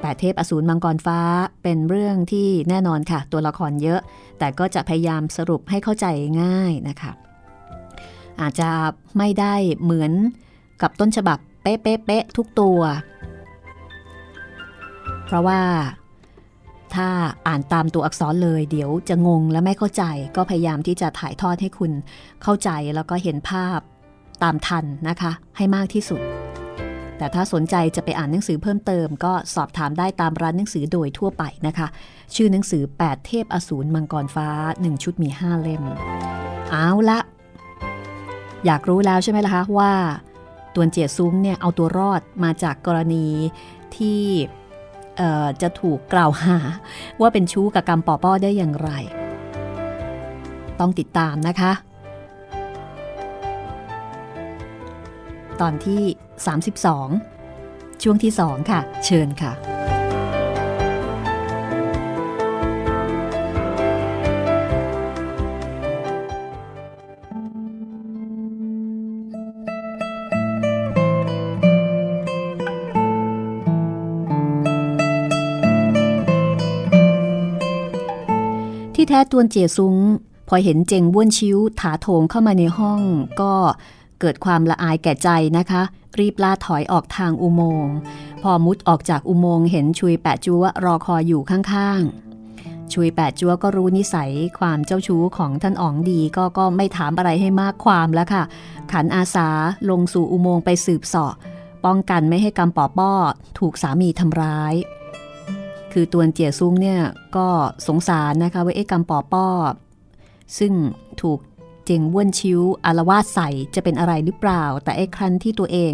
แปดเทพอสูรมังกรฟ้าเป็นเรื่องที่แน่นอนค่ะ ตัวละครเยอะ แต่ก็จะพยายามสรุปให้เข้าใจง่ายนะคะ อาจจะไม่ได้เหมือนกับต้นฉบับเป๊ะๆๆทุกตัว เพราะว่าถ้าอ่านตามตัวอักษรเลย เดี๋ยวจะงงและไม่เข้าใจ ก็พยายามที่จะถ่ายทอดให้คุณเข้าใจแล้วก็เห็นภาพตามทันนะคะ ให้มากที่สุด แต่ถ้าสนใจจะไปอ่านหนังสือเพิ่มเติม ก็สอบถามได้ตามร้านหนังสือโดยทั่วไปนะคะ ชื่อหนังสือ 8 เทพอสูรมังกรฟ้า 1 ชุดมี 5 เล่ม เอาละ อยากรู้แล้วใช่ไหมล่ะคะว่าตวนเจียซุ้งเนี่ยเอาตัวรอดมาจากกรณีที่จะถูกกล่าวหา ว่าเป็นชู้กับกรรมปอป้อได้อย่างไร ต้องติดตามนะคะ ตอนที่ 32 ช่วงที่ 2 ค่ะ เชิญค่ะ ที่แท้ตวนเจียซุง พอเห็นเจงบ้วนชิ้ว ถาโถงเข้ามาในห้อง ก็เกิดความละอายแก่ใจนะคะ รีบลาถอยออกทางอุโมงค์พอมุดออกจากอุโมงค์เห็นชุยแปะจัวรอคอยอยู่ข้างๆ ชุยแปะจัวก็รู้นิสัยความเจ้าชู้ของท่านอ๋องดีก็ก็ไม่ถามอะไรให้มากความแล้วค่ะ ขันอาสาลงสู่อุโมงค์ไปสืบสาะป้องกันไม่ให้กำปอป้อถูกสามีทำร้าย คือตวนเจียซุ้งเนี่ยก็สงสารนะคะว่าเอ๊ะกำปอป้อ ซึ่งถูกเจงบ้วนชิวอารวาสใส่จะเป็นอะไรหรือเปล่า แต่ไอ้ครั้นที่ตัวเอง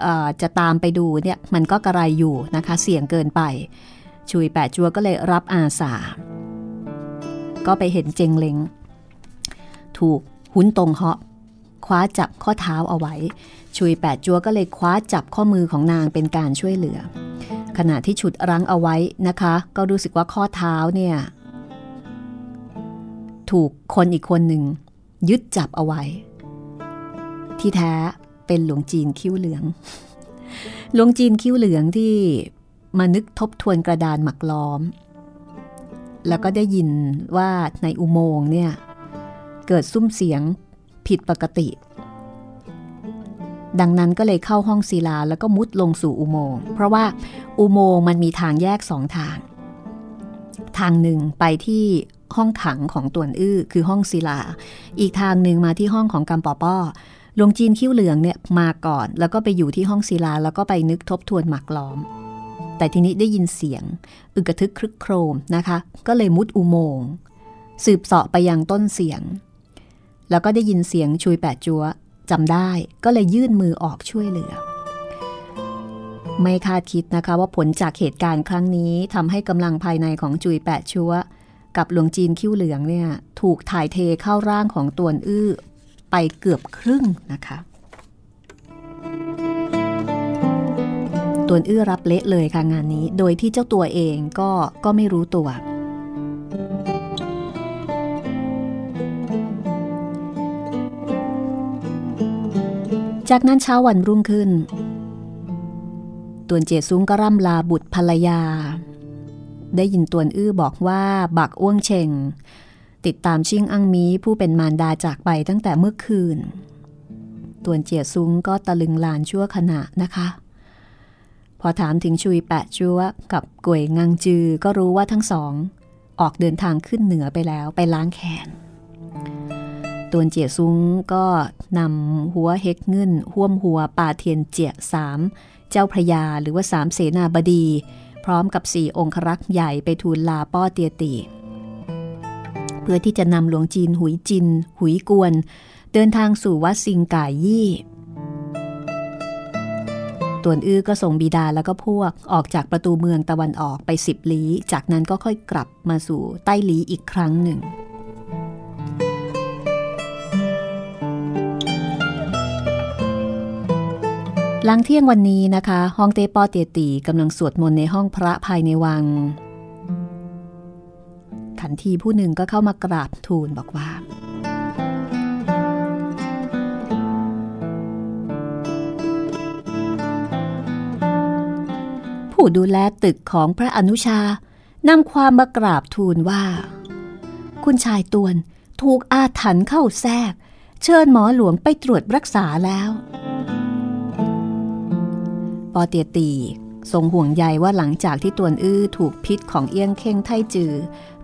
เอจะตามไปดูเนี่ยมันก็กระไรอยู่นะคะ เสี่ยงเกินไป ชุยแปะจัวก็เลยรับอาสา ก็ไปเห็นเจงเลงถูกหุ้นตรงเหาะคว้าจับข้อเท้าเอาไว้ ชุยแปดจัวก็เลยคว้าจับข้อมือของนางเป็นการช่วยเหลือ ขณะที่ฉุดรั้งเอาไว้นะคะ ก็รู้สึกว่าข้อเท้าเนี่ย ถูกคนอีกคนหนึ่ง ยึดจับเอาไว้ ที่แท้เป็นหลวงจีนคิ้วเหลือง หลวงจีนคิ้วเหลืองที่มานึกทบทวนกระดานหมักล้อม แล้วก็ได้ยินว่าในอุโมงค์เนี่ย เกิดซุ้มเสียงผิดปกติ ดังนั้นก็เลยเข้าห้องศิลาแล้วก็มุดลงสู่อุโมงค์เพราะว่าอุโมงค์มันมีทางแยกสองทาง ทางหนึ่งไปที่ห้องขังของตวนอื้อคือห้องศิลา อีกทางหนึ่งมาที่ห้องของกำปอป้อหลวงจีนคิ้วเหลืองเนี่ยมาก่อน แล้วก็ไปอยู่ที่ห้องศิลาแล้วก็ไปนึกทบทวนหมักล้อม แต่ทีนี้ได้ยินเสียง อึกระทึกครึกโครมนะคะ ก็เลยมุดอุโมงค์สืบเสาะไปยังต้นเสียง แล้วก็ได้ยินเสียงชุยแปดจัว จำได้ก็เลยยื่นมือออกช่วยเหลือ ไม่คาดคิดนะคะว่าผลจากเหตุการณ์ครั้งนี้ทำให้กำลังภายในของจุยแปดชัวกับหลวงจีนคิ้วเหลืองเนี่ยถูกถ่ายเทเข้าร่างของตวนอื้อไปเกือบครึ่งนะคะตวนอื้อรับเละเลยค่ะงานนี้ โดยที่เจ้าตัวเองก็ก็ไม่รู้ตัว จากนั้นเช้าวันรุ่งขึ้น ตวนเจซุ้งก็ร่ำลาบุตรภรรยา ได้ยินตวนอื้อบอกว่าบักอ้วงเชงติดตามชิงอังมีผู้เป็นมารดาจากไปตั้งแต่เมื่อคืน ตวนเจียซุ้งก็ตะลึงลานชั่วขณะนะคะ พอถามถึงชุยแปะจัวกับกวยงังจือก็รู้ว่าทั้งสอง ออกเดินทางขึ้นเหนือไปแล้วไปล้างแขน ตวนเจียซุ้งก็นำหัวเฮกเงินห่วมหัวป่าเทียนเจียสามเจ้าพระยาหรือว่าสามเสนาบดี พร้อมกับสี่องครักษ์ใหญ่ไปทูลลาป้อเตียตีเพื่อที่จะนำหลวงจีนหุยจิน หุยกวน เดินทางสู่วัดซิงก่ายยี่ตวนอื้อก็ส่งบิดาแล้วก็พวกออกจากประตูเมืองตะวันออกไปสิบลี้ จากนั้นก็ค่อยกลับมาสู่ใต้ลี้อีกครั้งหนึ่ง หลังเที่ยงวันนี้นะคะฮองเต้ปอเตียตีกำลังสวดมนต์ในห้องพระภายในวังขันทีผู้หนึ่งก็เข้ามากราบทูลบอกว่าผู้ดูแลตึกของพระอนุชานำความมากราบทูลว่า คุณชายตวนถูกอาถรรพ์เข้าแทรก เชิญหมอหลวงไปตรวจรักษาแล้ว ปอเตียตีทรงห่วงใยว่าหลังจากที่ตวนอื้อถูกพิษของเอี้ยงเข่งไทจือ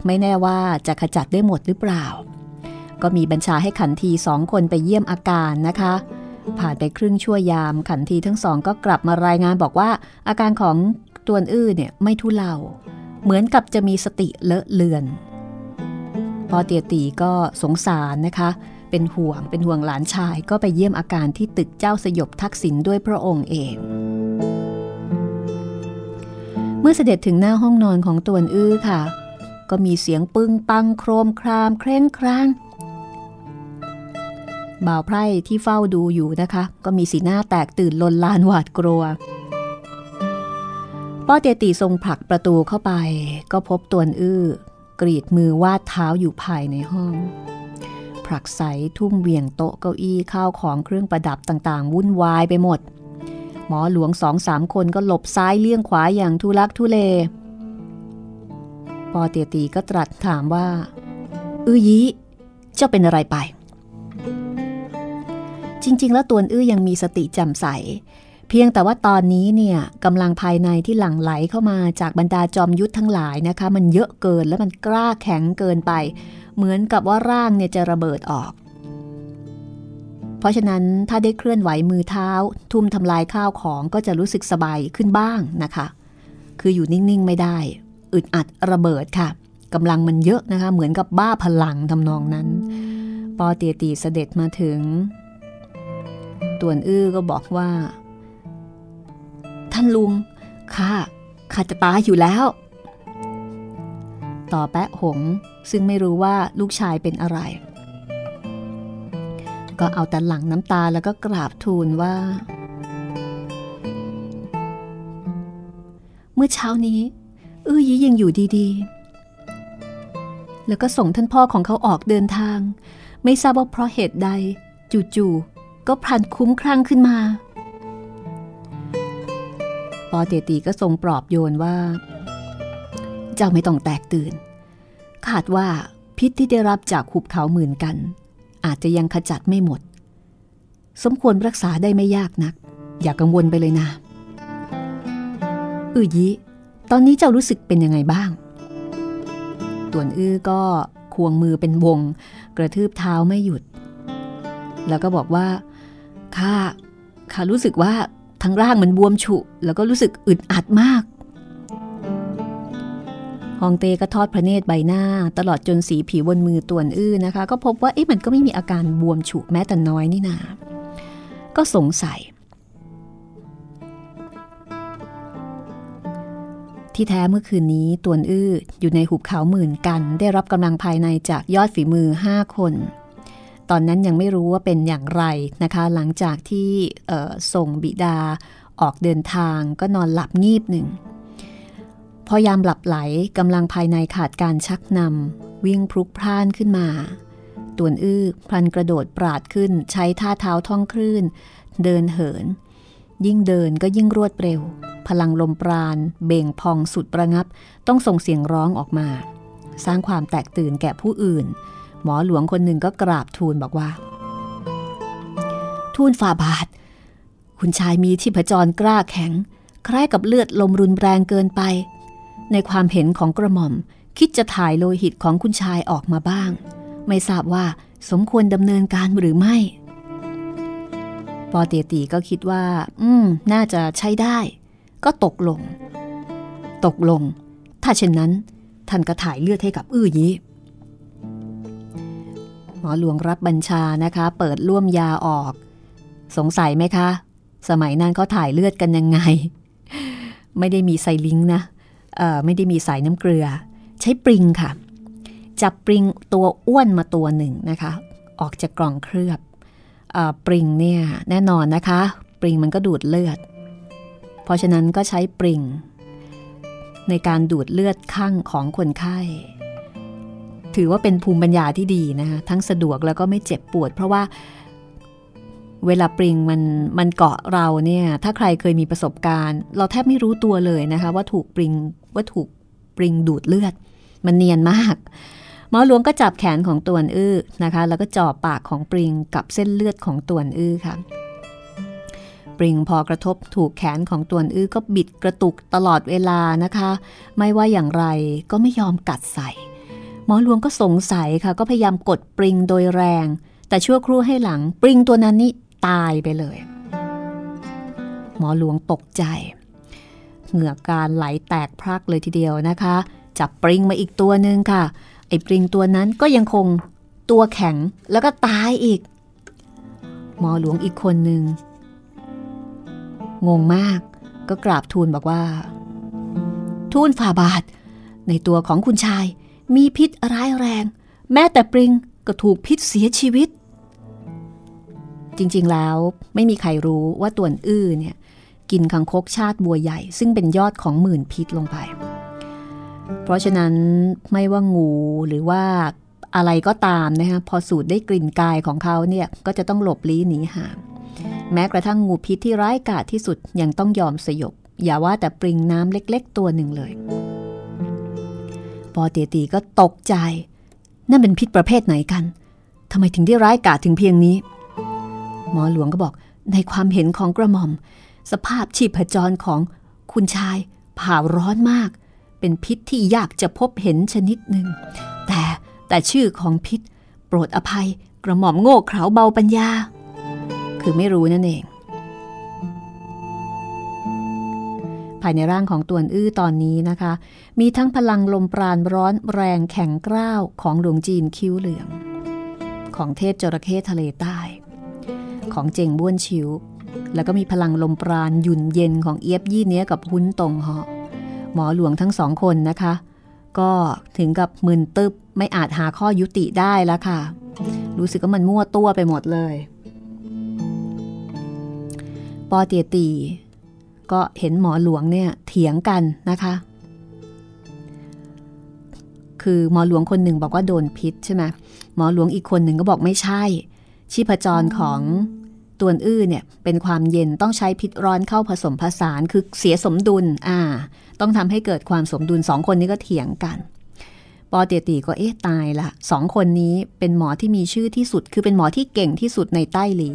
ไม่แน่ว่าจะขจัดได้หมดหรือเปล่า ก็มีบัญชาให้ขันทีสองคนไปเยี่ยมอาการนะคะ ผ่านไปครึ่งชั่วยามขันทีทั้งสองก็กลับมารายงานบอกว่า อาการของตวนอื้อเนี่ยไม่ทุเลาเหมือนกับจะมีสติเลอะเลือนปอเตียตีก็สงสารนะคะ เป็นห่วงเป็นห่วงหลานชายก็ไปเยี่ยมอาการที่ตึกเจ้าสยบทักษิณด้วยพระองค์เอง เมื่อเสด็จถึงหน้าห้องนอนของตวนอื้อค่ะ ก็มีเสียงปึ้งปังโครมครามเคร่งครางบ่าวไพร่ที่เฝ้าดูอยู่นะคะ ก็มีสีหน้าแตกตื่นลนลานหวาดกลัว ป้อเตตีทรงผลักประตูเข้าไป ก็พบตวนอื้อกรีดมือวาดเท้าอยู่ภายในห้อง ผลักใสทุ่มเวียงโต๊ะเก้าอี้ข้าวของเครื่องประดับต่างๆ วุ่นวายไปหมด หมอหลวงสองสามคนก็หลบซ้ายเลี่ยงขวาอย่างทุลักทุเล ปอเตียตีก็ตรัสถามว่า อื้อยีเจ้าเป็นอะไรไป จริง ๆ แล้วตัวอื้อยังมีสติแจ่มใส เพียงแต่ว่าตอนนี้เนี่ยกำลังภายในที่หลั่งไหลเข้ามาจากบรรดาจอมยุทธทั้งหลายนะคะ มันเยอะเกินแล้วมันกล้าแข็งเกินไป เหมือนกับว่าร่างเนี่ยจะระเบิดออก เพราะฉะนั้นถ้าได้เคลื่อนไหวมือเท้า ทุ่มทำลายข้าวของก็จะรู้สึกสบายขึ้นบ้างนะคะ คืออยู่นิ่งๆไม่ได้ อึดอัดระเบิดค่ะกำลังมันเยอะนะคะ เหมือนกับบ้าพลังทำนองนั้น ปอเตียตีเสด็จมาถึง ต่วนอื้อก็บอกว่า ท่านลุงข้าข้าจะตายอยู่แล้ว ต่อแปะหงซึ่งไม่รู้ว่าลูกชายเป็นอะไร ก็เอาแต่หลังน้ำตาแล้วก็กราบทูลว่า เมื่อเช้านี้ อื้อยียังอยู่ดีๆ แล้วก็ส่งท่านพ่อของเขาออกเดินทาง ไม่ทราบว่าเพราะเหตุใด จู่ๆก็พลันคุ้มครั่งขึ้นมาปอเตตีก็ทรงปลอบโยนว่า เจ้าไม่ต้องแตกตื่นขาดว่าพิษที่ได้รับจากหุบเขาหมื่นกัน อาจจะยังขจัดไม่หมด สมควรรักษาได้ไม่ยากนัก อย่ากกังวลไปเลยนะ อือยีตอนนี้เจ้ารู้สึกเป็นยังไงบ้าง ต่วนอื้อก็ควงมือเป็นวง กระทืบเท้าไม่หยุด แล้วก็บอกว่าข้าข้ารู้สึกว่าทั้งร่างมันบวมฉุแล้วก็รู้สึกอึดอัดมาก ฮองเต้ก็ทอดพระเนตรใบหน้า ตลอดจนสีผิวบนมือต่วนอื้อนะคะ ก็พบว่าเอ๊ะมันก็ไม่มีอาการบวมฉุแม้แต่น้อยนี่นา ก็สงสัย ที่แท้เมื่อคืนนี้ตวนอื้ออยู่ในหุบเขาหมื่นกัน ได้รับกำลังภายในจากยอดฝีมือห้าคนตอนนั้นยังไม่รู้ว่าเป็นอย่างไรนะคะ หลังจากที่ส่งบิดาออกเดินทางก็นอนหลับงีบหนึ่ง อยามหลับไหลกำลังภายในขาดการชักนำวิ่งพลุกพล่านขึ้นมาตวนอื้อพลันกระโดดปราดขึ้นใช้ท่าเท้าท่องคลื่น เดินเหิน ยิ่งเดินก็ยิ่งรวดเร็ว พลังลมปราณ เบ่งพองสุดประงับ ต้องส่งเสียงร้องออกมา สร้างความแตกตื่นแก่ผู้อื่น หมอหลวงคนหนึ่งก็กราบทูลบอกว่า ทูลฝ่าบาท คุณชายมีที่ผจรกล้าแข็ง คล้ายกับเลือดลมรุนแรงเกินไป ในความเห็นของกระหม่อม คิดจะถ่ายโลหิตของคุณชายออกมาบ้าง ไม่ทราบว่าสมควรดำเนินการหรือไม่ ปอเตียตีก็คิดว่า อืม น่าจะใช้ได้ ก็ตกลง ตกลง ถ้าเช่นนั้น ท่านก็ถ่ายเลือดให้กับอื้อยี้หมอหลวงรับบัญชานะคะ เปิดล่วมยาออก สงสัยไหมคะ สมัยนั้นเขาถ่ายเลือดกันยังไง ไม่ได้มีไซลิงนะ ไม่ได้มีสายน้ำเกลือ ใช้ปริงค่ะ จับปริงตัวอ้วนมาตัวหนึ่งนะคะ ออกจากกล่องเคลือบอปริงเนี่ยแน่นอนนะคะ ปริงมันก็ดูดเลือด เพราะฉะนั้นก็ใช้ปริง ในการดูดเลือดข้างของคนไข้ ถือว่าเป็นภูมิปัญญาที่ดีนะคะทั้งสะดวกแล้วก็ไม่เจ็บปวด เพราะว่า เวลาปริงมันมันเกาะเราเนี่ย ถ้าใครเคยมีประสบการณ์ เราแทบไม่รู้ตัวเลยนะคะ ว่าถูกปริงว่าถูกปริงดูดเลือด มันเนียนมากหมอหลวงก็จับแขนของตวนอื้อนะคะ แล้วก็จ่อปากของปริงกับเส้นเลือดของตวนอื้อค่ะ ปริงพอกระทบถูกแขนของตวนอื้อก็บิดกระตุกตลอดเวลานะคะ ไม่ว่าอย่างไรก็ไม่ยอมกัดใส่หมอหลวงก็สงสัยค่ะ ก็พยายามกดปริงโดยแรง แต่ชั่วครู่ให้หลัง ปริงตัวนั้นนี่ ตายไปเลย หมอหลวงตกใจ เหงื่อการไหลแตกพรักเลยทีเดียวนะคะ จับปริงมาอีกตัวหนึ่งค่ะ ไอ้ปริงตัวนั้นก็ยังคงตัวแข็งแล้วก็ตายอีก หมอหลวงอีกคนหนึ่งงงมากก็กราบทูลบอกว่า ทูลฝ่าบาท ในตัวของคุณชายมีพิษร้ายแรง แม้แต่ปริงก็ถูกพิษเสียชีวิต จริงๆแล้วไม่มีใครรู้ว่าตัวอื้อเนี่ยกินคังคกชาติบัวใหญ่ ซึ่งเป็นยอดของหมื่นพิษลงไป เพราะฉะนั้นไม่ว่างูหรือว่าอะไรก็ตามนะคะพอสูดได้กลิ่นกายของเขาเนี่ยก็จะต้องหลบลี้หนีห่างแม้กระทั่งงูพิษที่ร้ายกาจที่สุดยังต้องยอมสยบ อย่าว่าแต่ปริงน้ำเล็ก ๆ ตัวหนึ่งเลย ปอเตียตีก็ตกใจ นั่นเป็นพิษประเภทไหนกันทำไมถึงได้ร้ายกาจถึงเพียงนี้ หมอหลวงก็บอกในความเห็นของกระหม่อม สภาพชีพจรของคุณชายผ่าร้อนมาก เป็นพิษที่ยากจะพบเห็นชนิดหนึ่ง แต่แต่ชื่อของพิษ โปรดอภัยกระหม่อมโง่เขลาเบาปัญญา คือไม่รู้นั่นเอง ภายในร่างของตัวอื้อตอนนี้นะคะ มีทั้งพลังลมปราณร้อนแรงแข็งกร้าวของหลวงจีนคิ้วเหลือง ของเทพจระเข้ทะเลใต้ ของเจงบ้วนชิว แล้วก็มีพลังลมปราณหยุ่นเย็นของเอียบยี่เนี้ยกับหุ้นตรงเหาะหมอหลวงทั้งสองคนนะคะ ก็ถึงกับมึนตึบไม่อาจหาข้อยุติได้แล้วค่ะ รู้สึกว่ามันมั่วตัวไปหมดเลย ปอเตียตีก็เห็นหมอหลวงเนี่ยเถียงกันนะคะ คือหมอหลวงคนหนึ่งบอกว่าโดนพิษใช่ไหมหมอหลวงอีกคนหนึ่งก็บอกไม่ใช่ ชีพจรของตัวอื้อเนี่ยเป็นความเย็นต้องใช้พิษร้อนเข้าผสมผสานคือเสียสมดุลอ่า ต้องทำให้เกิดความสมดุลสองคนนี้ก็เถียงกันปอเตียตีก็เอ๊ะตายละสองคนนี้เป็นหมอที่มีชื่อที่สุด คือเป็นหมอที่เก่งที่สุดในใต้หลี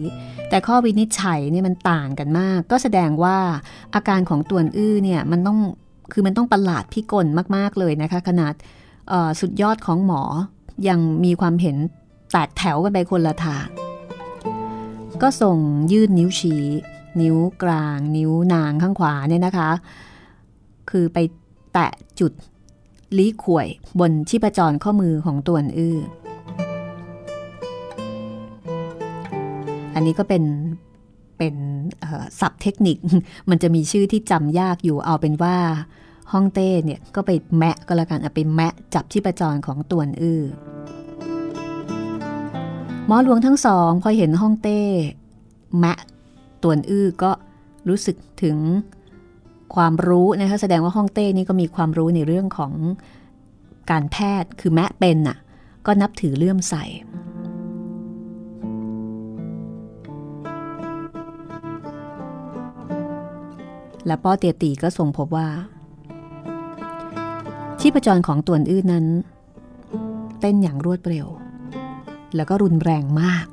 แต่ข้อวินิจฉัยเนี่ยมันต่างกันมาก ก็แสดงว่าอาการของตัวอื้อเนี่ยมันต้องคือมันต้องประหลาดพิกลมากๆเลยนะคะ ขนาดสุดยอดของหมอยังมีความเห็นแตกแถวกันไปคนละทาง ก็ส่งยื่นนิ้วชี้ นิ้วกลาง นิ้วนางข้างขวาเนี่ยนะคะ คือไปแตะจุดลี้ข่วยบนชีพจรข้อมือของตัวอื้อ อันนี้ก็เป็นเป็นศัพท์เทคนิค มันจะมีชื่อที่จำยากอยู่เอาเป็นว่าห้องเต้เนี่ยก็ไปแมะก็แล้วกันเอาไปแมะจับชีพจรของตัวอื้อ หมอหลวงทั้งสองพอเห็นห้องเต้แมะตัวอื้อก็รู้สึกถึงความรู้นะคะแสดงว่าห้องเต้นี่ก็มีความรู้ในเรื่องของการแพทย์คือแมะเป็นน่ะก็นับถือเลื่อมใสและป้อเตียตีก็ส่งพบว่า ชีพจรของตัวอื้อนั้น เต้นอย่างรวดเร็ว แล้วก็รุนแรงมาก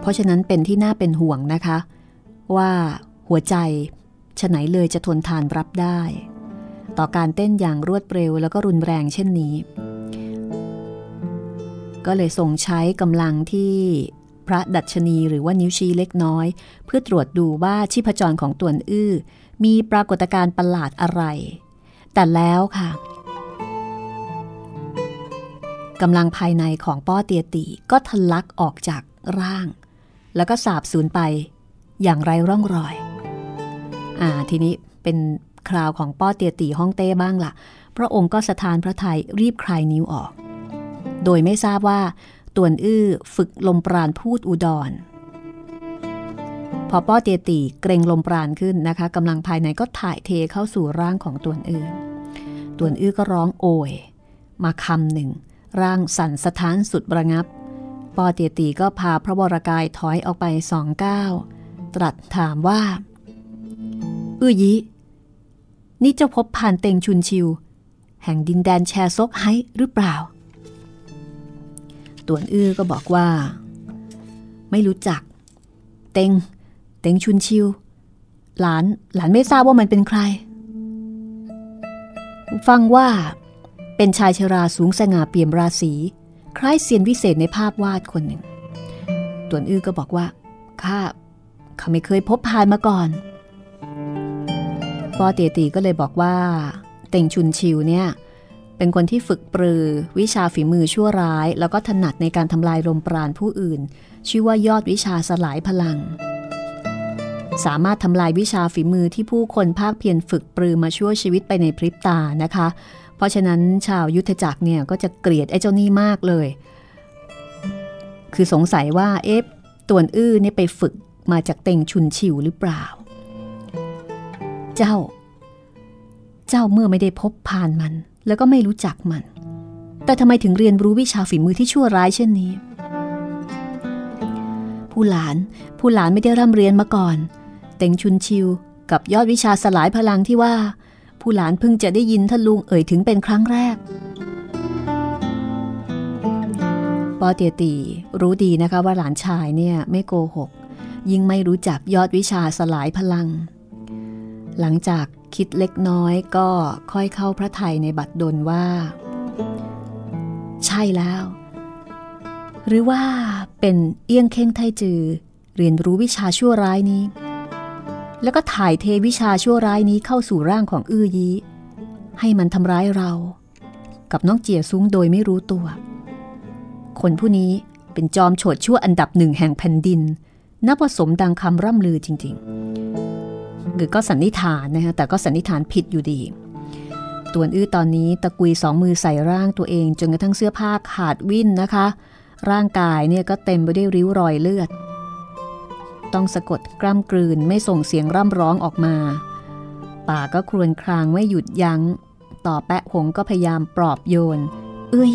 เพราะฉะนั้นเป็นที่น่าเป็นห่วงนะคะ ว่าหัวใจฉไหนเลยจะทนทานรับได้ ต่อการเต้นอย่างรวดเร็วแล้วก็รุนแรงเช่นนี้ ก็เลยส่งใช้กำลังที่พระดัชนีหรือว่านิ้วชี้เล็กน้อย เพื่อตรวจดูว่าชีพจรของตัวอื้อ มีปรากฏการณ์ประหลาดอะไร แต่แล้วค่ะ กำลังภายในของป้อเตียตีก็ทะลักออกจากร่าง แล้วก็สาบสูญไปอย่างไรร่องรอย อ่าทีนี้เป็นคราวของป้อเตียตีห้องเต้บ้างละ่ะ พระองค์ก็สถานพระไทยรีบคลายนิ้วออก โดยไม่ทราบว่าตวนอื้อฝึกลมปราณพูดอุดร พอป้อเตียตีเกรงลมปราณขึ้นนะคะกำลังภายในก็ถ่ายเทเข้าสู่ร่างของตวนอื้อตวนอื้อก็ร้องโอยมาคำหนึ่ง ร่างสั่นสะท้านสุดระงับ ปอเตียตีก็พาพระวรากายถอยออกไปสองก้าวตรัสถามว่า อื้อยีนี่เจ้าพบผ่านเตงชุนชิว แห่งดินแดนแชซกไฮหรือเปล่า ต่วนอื้อก็บอกว่า ไม่รู้จัก เตงเตงชุนชิว หลานหลานไม่ทราบว่ามันเป็นใคร ฟังว่า เป็นชายชราสูงสง่าเปี่ยมราศีคล้ายเซียนวิเศษในภาพวาดคนหนึ่งตวนอื้อก็บอกว่าข้าเขาไม่เคยพบพานมาก่อนปอเตียตีก็เลยบอกว่า เต่งชุนชิวเนี่ยเป็นคนที่ฝึกปรือวิชาฝีมือชั่วร้าย แล้วก็ถนัดในการทำลายลมปราณผู้อื่น ชื่อว่ายอดวิชาสลายพลัง สามารถทำลายวิชาฝีมือที่ผู้คนภาคเพียรฝึกปรือมาชั่วชีวิตไปในพริบตานะคะ ราะฉะนั้นชาวยุทธจักรเนี่ยก็จะเกลียดไอ้เจ้านี่มากเลย คือสงสัยว่าเอฟตวนอื้อเนี่ยไปฝึกมาจากเต็งชุนชิวหรือเปล่า เจ้า เจ้าเมื่อไม่ได้พบผ่านมัน แล้วก็ไม่รู้จักมัน แต่ทำไมถึงเรียนรู้วิชาฝีมือที่ชั่วร้ายเช่นนี้ ผู้หลาน ผู้หลานไม่ได้ร่ำเรียนมาก่อน เต็งชุนชิวกับยอดวิชาสลายพลังที่ว่า ผู้หลานเพิ่งจะได้ยินท่านลุงเอ่ยถึงเป็นครั้งแรก ปอเตียตีรู้ดีนะคะว่าหลานชายเนี่ยไม่โกหก ยิ่งไม่รู้จักยอดวิชาสลายพลัง หลังจากคิดเล็กน้อยก็ค่อยเข้าพระไทยในบัดดลว่า ใช่แล้ว หรือว่าเป็นเอี้ยงเข่งไทจือ เรียนรู้วิชาชั่วร้ายนี้ แล้วก็ถ่ายเทวิชาชั่วร้ายนี้เข้าสู่ร่างของอื้อยีให้มันทำร้ายเรา กับน้องเจียซุ้งโดยไม่รู้ตัว คนผู้นี้เป็นจอมโฉดชั่วอันดับหนึ่งแห่งแผ่นดินนับว่าสมดังคำร่ำลือจริงๆหรือก็สันนิษฐานนะฮะแต่ก็สันนิษฐานผิดอยู่ดีตัวอื้อตอนนี้ตะกุยสองมือใส่ร่างตัวเองจนกระทั่งเสื้อผ้าขาดวิ่นนะคะ ร่างกายเนี่ยก็เต็มไปด้วยริ้วรอยเลือด ต้องสะกดกล้ำกลืนไม่ส่งเสียงร่ำร้องออกมา ป่าก็ครวญครางไม่หยุดยัง้ง ต่อแปะหงก็พยายามปลอบโยน เอ้ย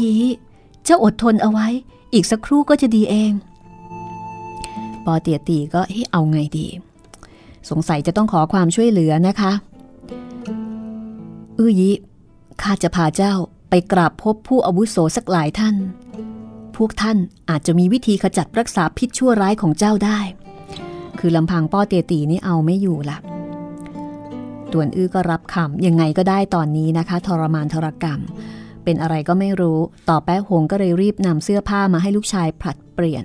เจ้าอดทนเอาไว้ อีกสักครู่ก็จะดีเอง ปอเตียตีก็เฮ้เอาไงดี สงสัยจะต้องขอความช่วยเหลือนะคะอื้อยิข้าจะพาเจ้าไปกราบพบผู้อาวุโสสักหลายท่าน พวกท่านอาจจะมีวิธีขจัดรักษาพิษชั่วร้ายของเจ้าได้ คือลำพังป้อเตียตีนี่เอาไม่อยู่ละตวนอื้อก็รับคำยังไงก็ได้ตอนนี้นะคะ ทรมานทรกรรม เป็นอะไรก็ไม่รู้ ต่อแป๊ะหงก็เลยรีบนำเสื้อผ้ามาให้ลูกชายผลัดเปลี่ยน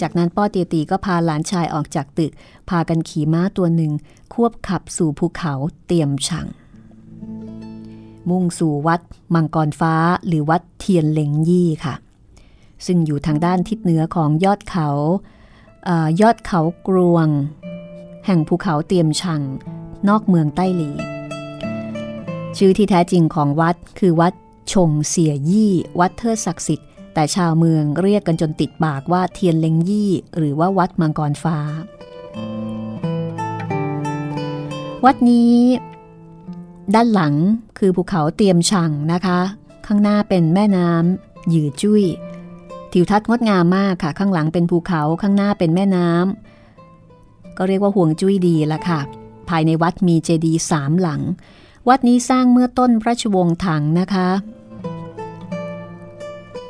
จากนั้นป้อเตียตีก็พาหลานชายออกจากตึก พากันขี่ม้าตัวหนึ่ง ควบขับสู่ภูเขาเตรียมชัง มุ่งสู่วัดมังกรฟ้าหรือวัดเทียนเหลงยี่ค่ะ ซึ่งอยู่ทางด้านทิศเหนือของยอดเขา ยอดเขากรวง แห่งภูเขาเตียมชัง นอกเมืองใต้หลี ชื่อที่แท้จริงของวัดคือวัดชงเสียยี่ วัดเทิดศักดิ์สิทธิ์แต่ชาวเมืองเรียกกันจนติดปากว่าเทียนเลงยี่ หรือว่าวัดมังกรฟ้า วัดนี้ด้านหลังคือภูเขาเตียมชังนะคะ ข้างหน้าเป็นแม่น้ำหยือจุ้ย ทิวทัศน์งดงามมากค่ะ ข้างหลังเป็นภูเขาข้างหน้าเป็นแม่น้ำก็เรียกว่าห่วงจุ้ยดีละค่ะ ภายในวัดมีเจดีย์สามหลัง วัดนี้สร้างเมื่อต้นพระชวงศ์ถังนะคะ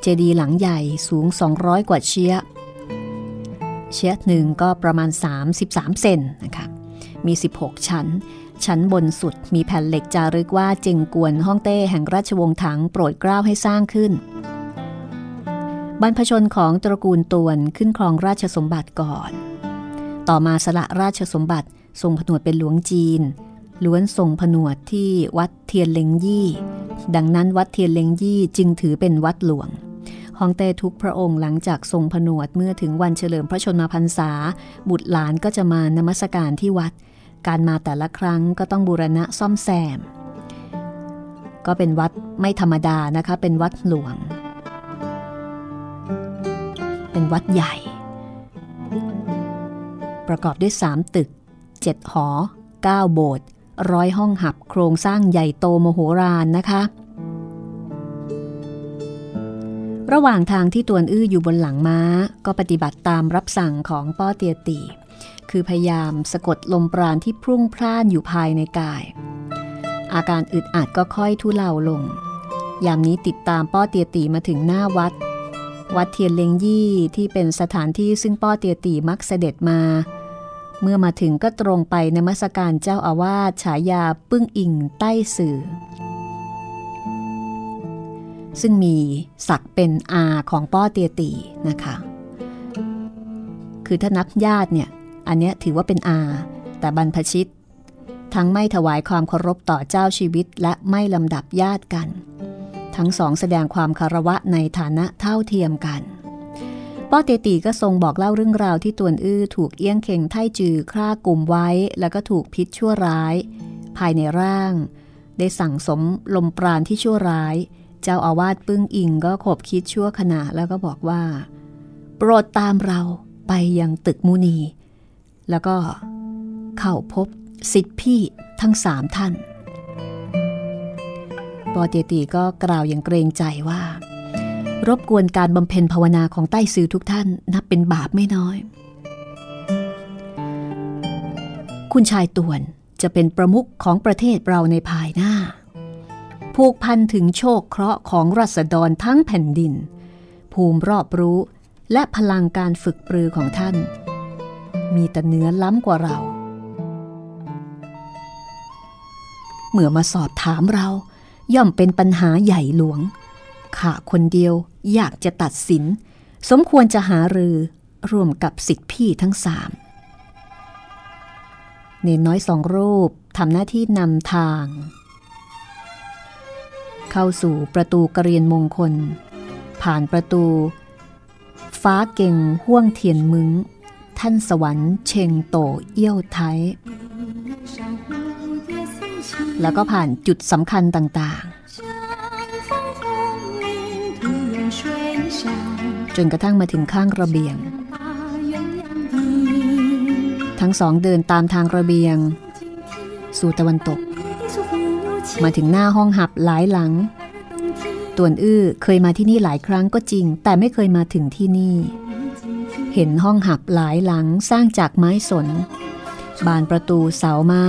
เจดีย์หลังใหญ่สูง 200 กว่าเชียเชียหนึ่งก็ประมาณ 33 เซนนะคะมี 16 ชั้น ชั้นบนสุดมีแผ่นเหล็กจารึกว่าเจงกวนฮ่องเต้แห่งราชวงศ์ถังโปรดเกล้าให้สร้างขึ้น บรรพชนของตระกูลตวนขึ้นครองราชสมบัติก่อน ต่อมาสละราชสมบัติทรงผนวดเป็นหลวงจีน ล้วนทรงผนวดที่วัดเทียนเลงยี่ ดังนั้นวัดเทียนเลงยี่จึงถือเป็นวัดหลวงฮองเต้ทุกพระองค์หลังจากทรงผนวดเมื่อถึงวันเฉลิมพระชนมพรรษา บุตรหลานก็จะมานมัสการที่วัด การมาแต่ละครั้งก็ต้องบูรณะซ่อมแซม ก็เป็นวัดไม่ธรรมดานะคะ เป็นวัดหลวง เป็นวัดใหญ่ ประกอบด้วยสามตึกเจ็ดหอเก้าโบสถ์ร้อยห้องหับโครงสร้างใหญ่โตมโหฬารนะคะ ระหว่างทางที่ตวนอื้ออยู่บนหลังม้า ก็ปฏิบัติตามรับสั่งของป้อเตียตี คือพยายามสะกดลมปราณที่พุ่งพล่านอยู่ภายในกาย อาการอึดอัดก็ค่อยทุเลาลง ยามนี้ติดตามป้อเตียตีมาถึงหน้าวัด วัดเทียนเลงยี่ที่เป็นสถานที่ซึ่งป้อเตียตีมักเสด็จมา เมื่อมาถึงก็ตรงไปในมัสการเจ้าอาวาสฉายาปึ้งอิงใต้สื่อ ซึ่งมีศักเป็นอาของป้อเตียตีนะคะ คือถ้านับญาติเนี่ย อันนี้ถือว่าเป็นอา แต่บรรพชิต ทั้งไม่ถวายความเคารพต่อเจ้าชีวิตและไม่ลำดับญาติกัน ทั้งสองแสดงความคารวะในฐานะเท่าเทียมกันป้อเตตีก็ทรงบอกเล่าเรื่องราวที่ตวนอื้อถูกเอี้ยงเข่งไทจือฆ่ากลุ่มไว้ แล้วก็ถูกพิษชั่วร้าย ภายในร่าง ได้สั่งสมลมปราณที่ชั่วร้าย เจ้าอาวาสปึ้งอิงก็ขบคิดชั่วขณะแล้วก็บอกว่า โปรดตามเราไปยังตึกมุนี แล้วก็เข้าพบสิทธิพี่ทั้งสามท่าน ปอเตียตีก็กล่าวอย่างเกรงใจว่า รบกวนการบำเพ็ญภาวนาของใต้ซือทุกท่านนับเป็นบาปไม่น้อย คุณชายตวนจะเป็นประมุขของประเทศเราในภายหน้า ผูกพันถึงโชคเคราะห์ของรัษฎรทั้งแผ่นดิน ภูมิรอบรู้และพลังการฝึกปรือของท่าน มีแต่เนื้อล้ำกว่าเรา เมื่อมาสอบถามเรา ย่อมเป็นปัญหาใหญ่หลวงข้าคนเดียวอยากจะตัดสิน สมควรจะหารือร่วมกับสิทธิพี่ทั้งสามเนนน้อยสองรูปทำหน้าที่นำทาง เข้าสู่ประตูกระเรียนมงคล ผ่านประตู ฟ้าเก่งห่วงเทียนมึง ท่านสวรรค์เชงโตเอี้ยวไทย แล้วก็ผ่านจุดสำคัญต่างๆ จนกระทั่งมาถึงข้างระเบียง ทั้งสองเดินตามทางระเบียง สู่ตะวันตก มาถึงหน้าห้องหับหลายหลังตวนอื้อเคยมาที่นี่หลายครั้งก็จริง แต่ไม่เคยมาถึงที่นี่ เห็นห้องหับหลายหลังสร้างจากไม้สน บานประตูเสาไม้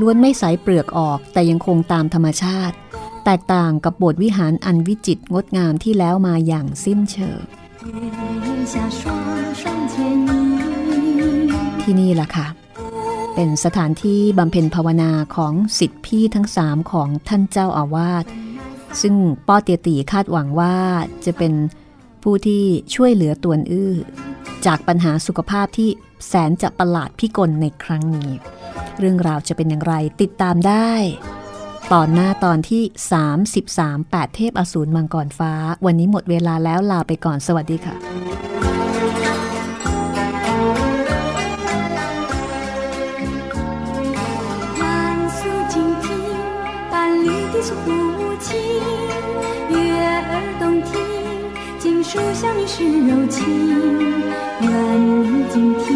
ล้วนไม่ใสเปลือกออกแต่ยังคงตามธรรมชาติ แตกต่างกับโบสถ์วิหารอันวิจิตรงดงามที่แล้วมาอย่างสิ้นเชิง ที่นี่ล่ะค่ะ เป็นสถานที่บำเพ็ญภาวนาของสิทธิพี่ทั้งสามของท่านเจ้าอาวาสซึ่งป้อเตียตีคาดหวังว่าจะเป็นผู้ที่ช่วยเหลือตวนอื้อ จากปัญหาสุขภาพที่แสนจะประหลาดพิกลในครั้งนี้ เรื่องราวจะเป็นอย่างไรติดตามได้ ตอนหน้าตอนที่ 33 8 เทพอสูรมังกรฟ้า วันนี้หมดเวลาแล้วลาไปก่อนสวัสดีค่ะ 想你是柔情愿你静听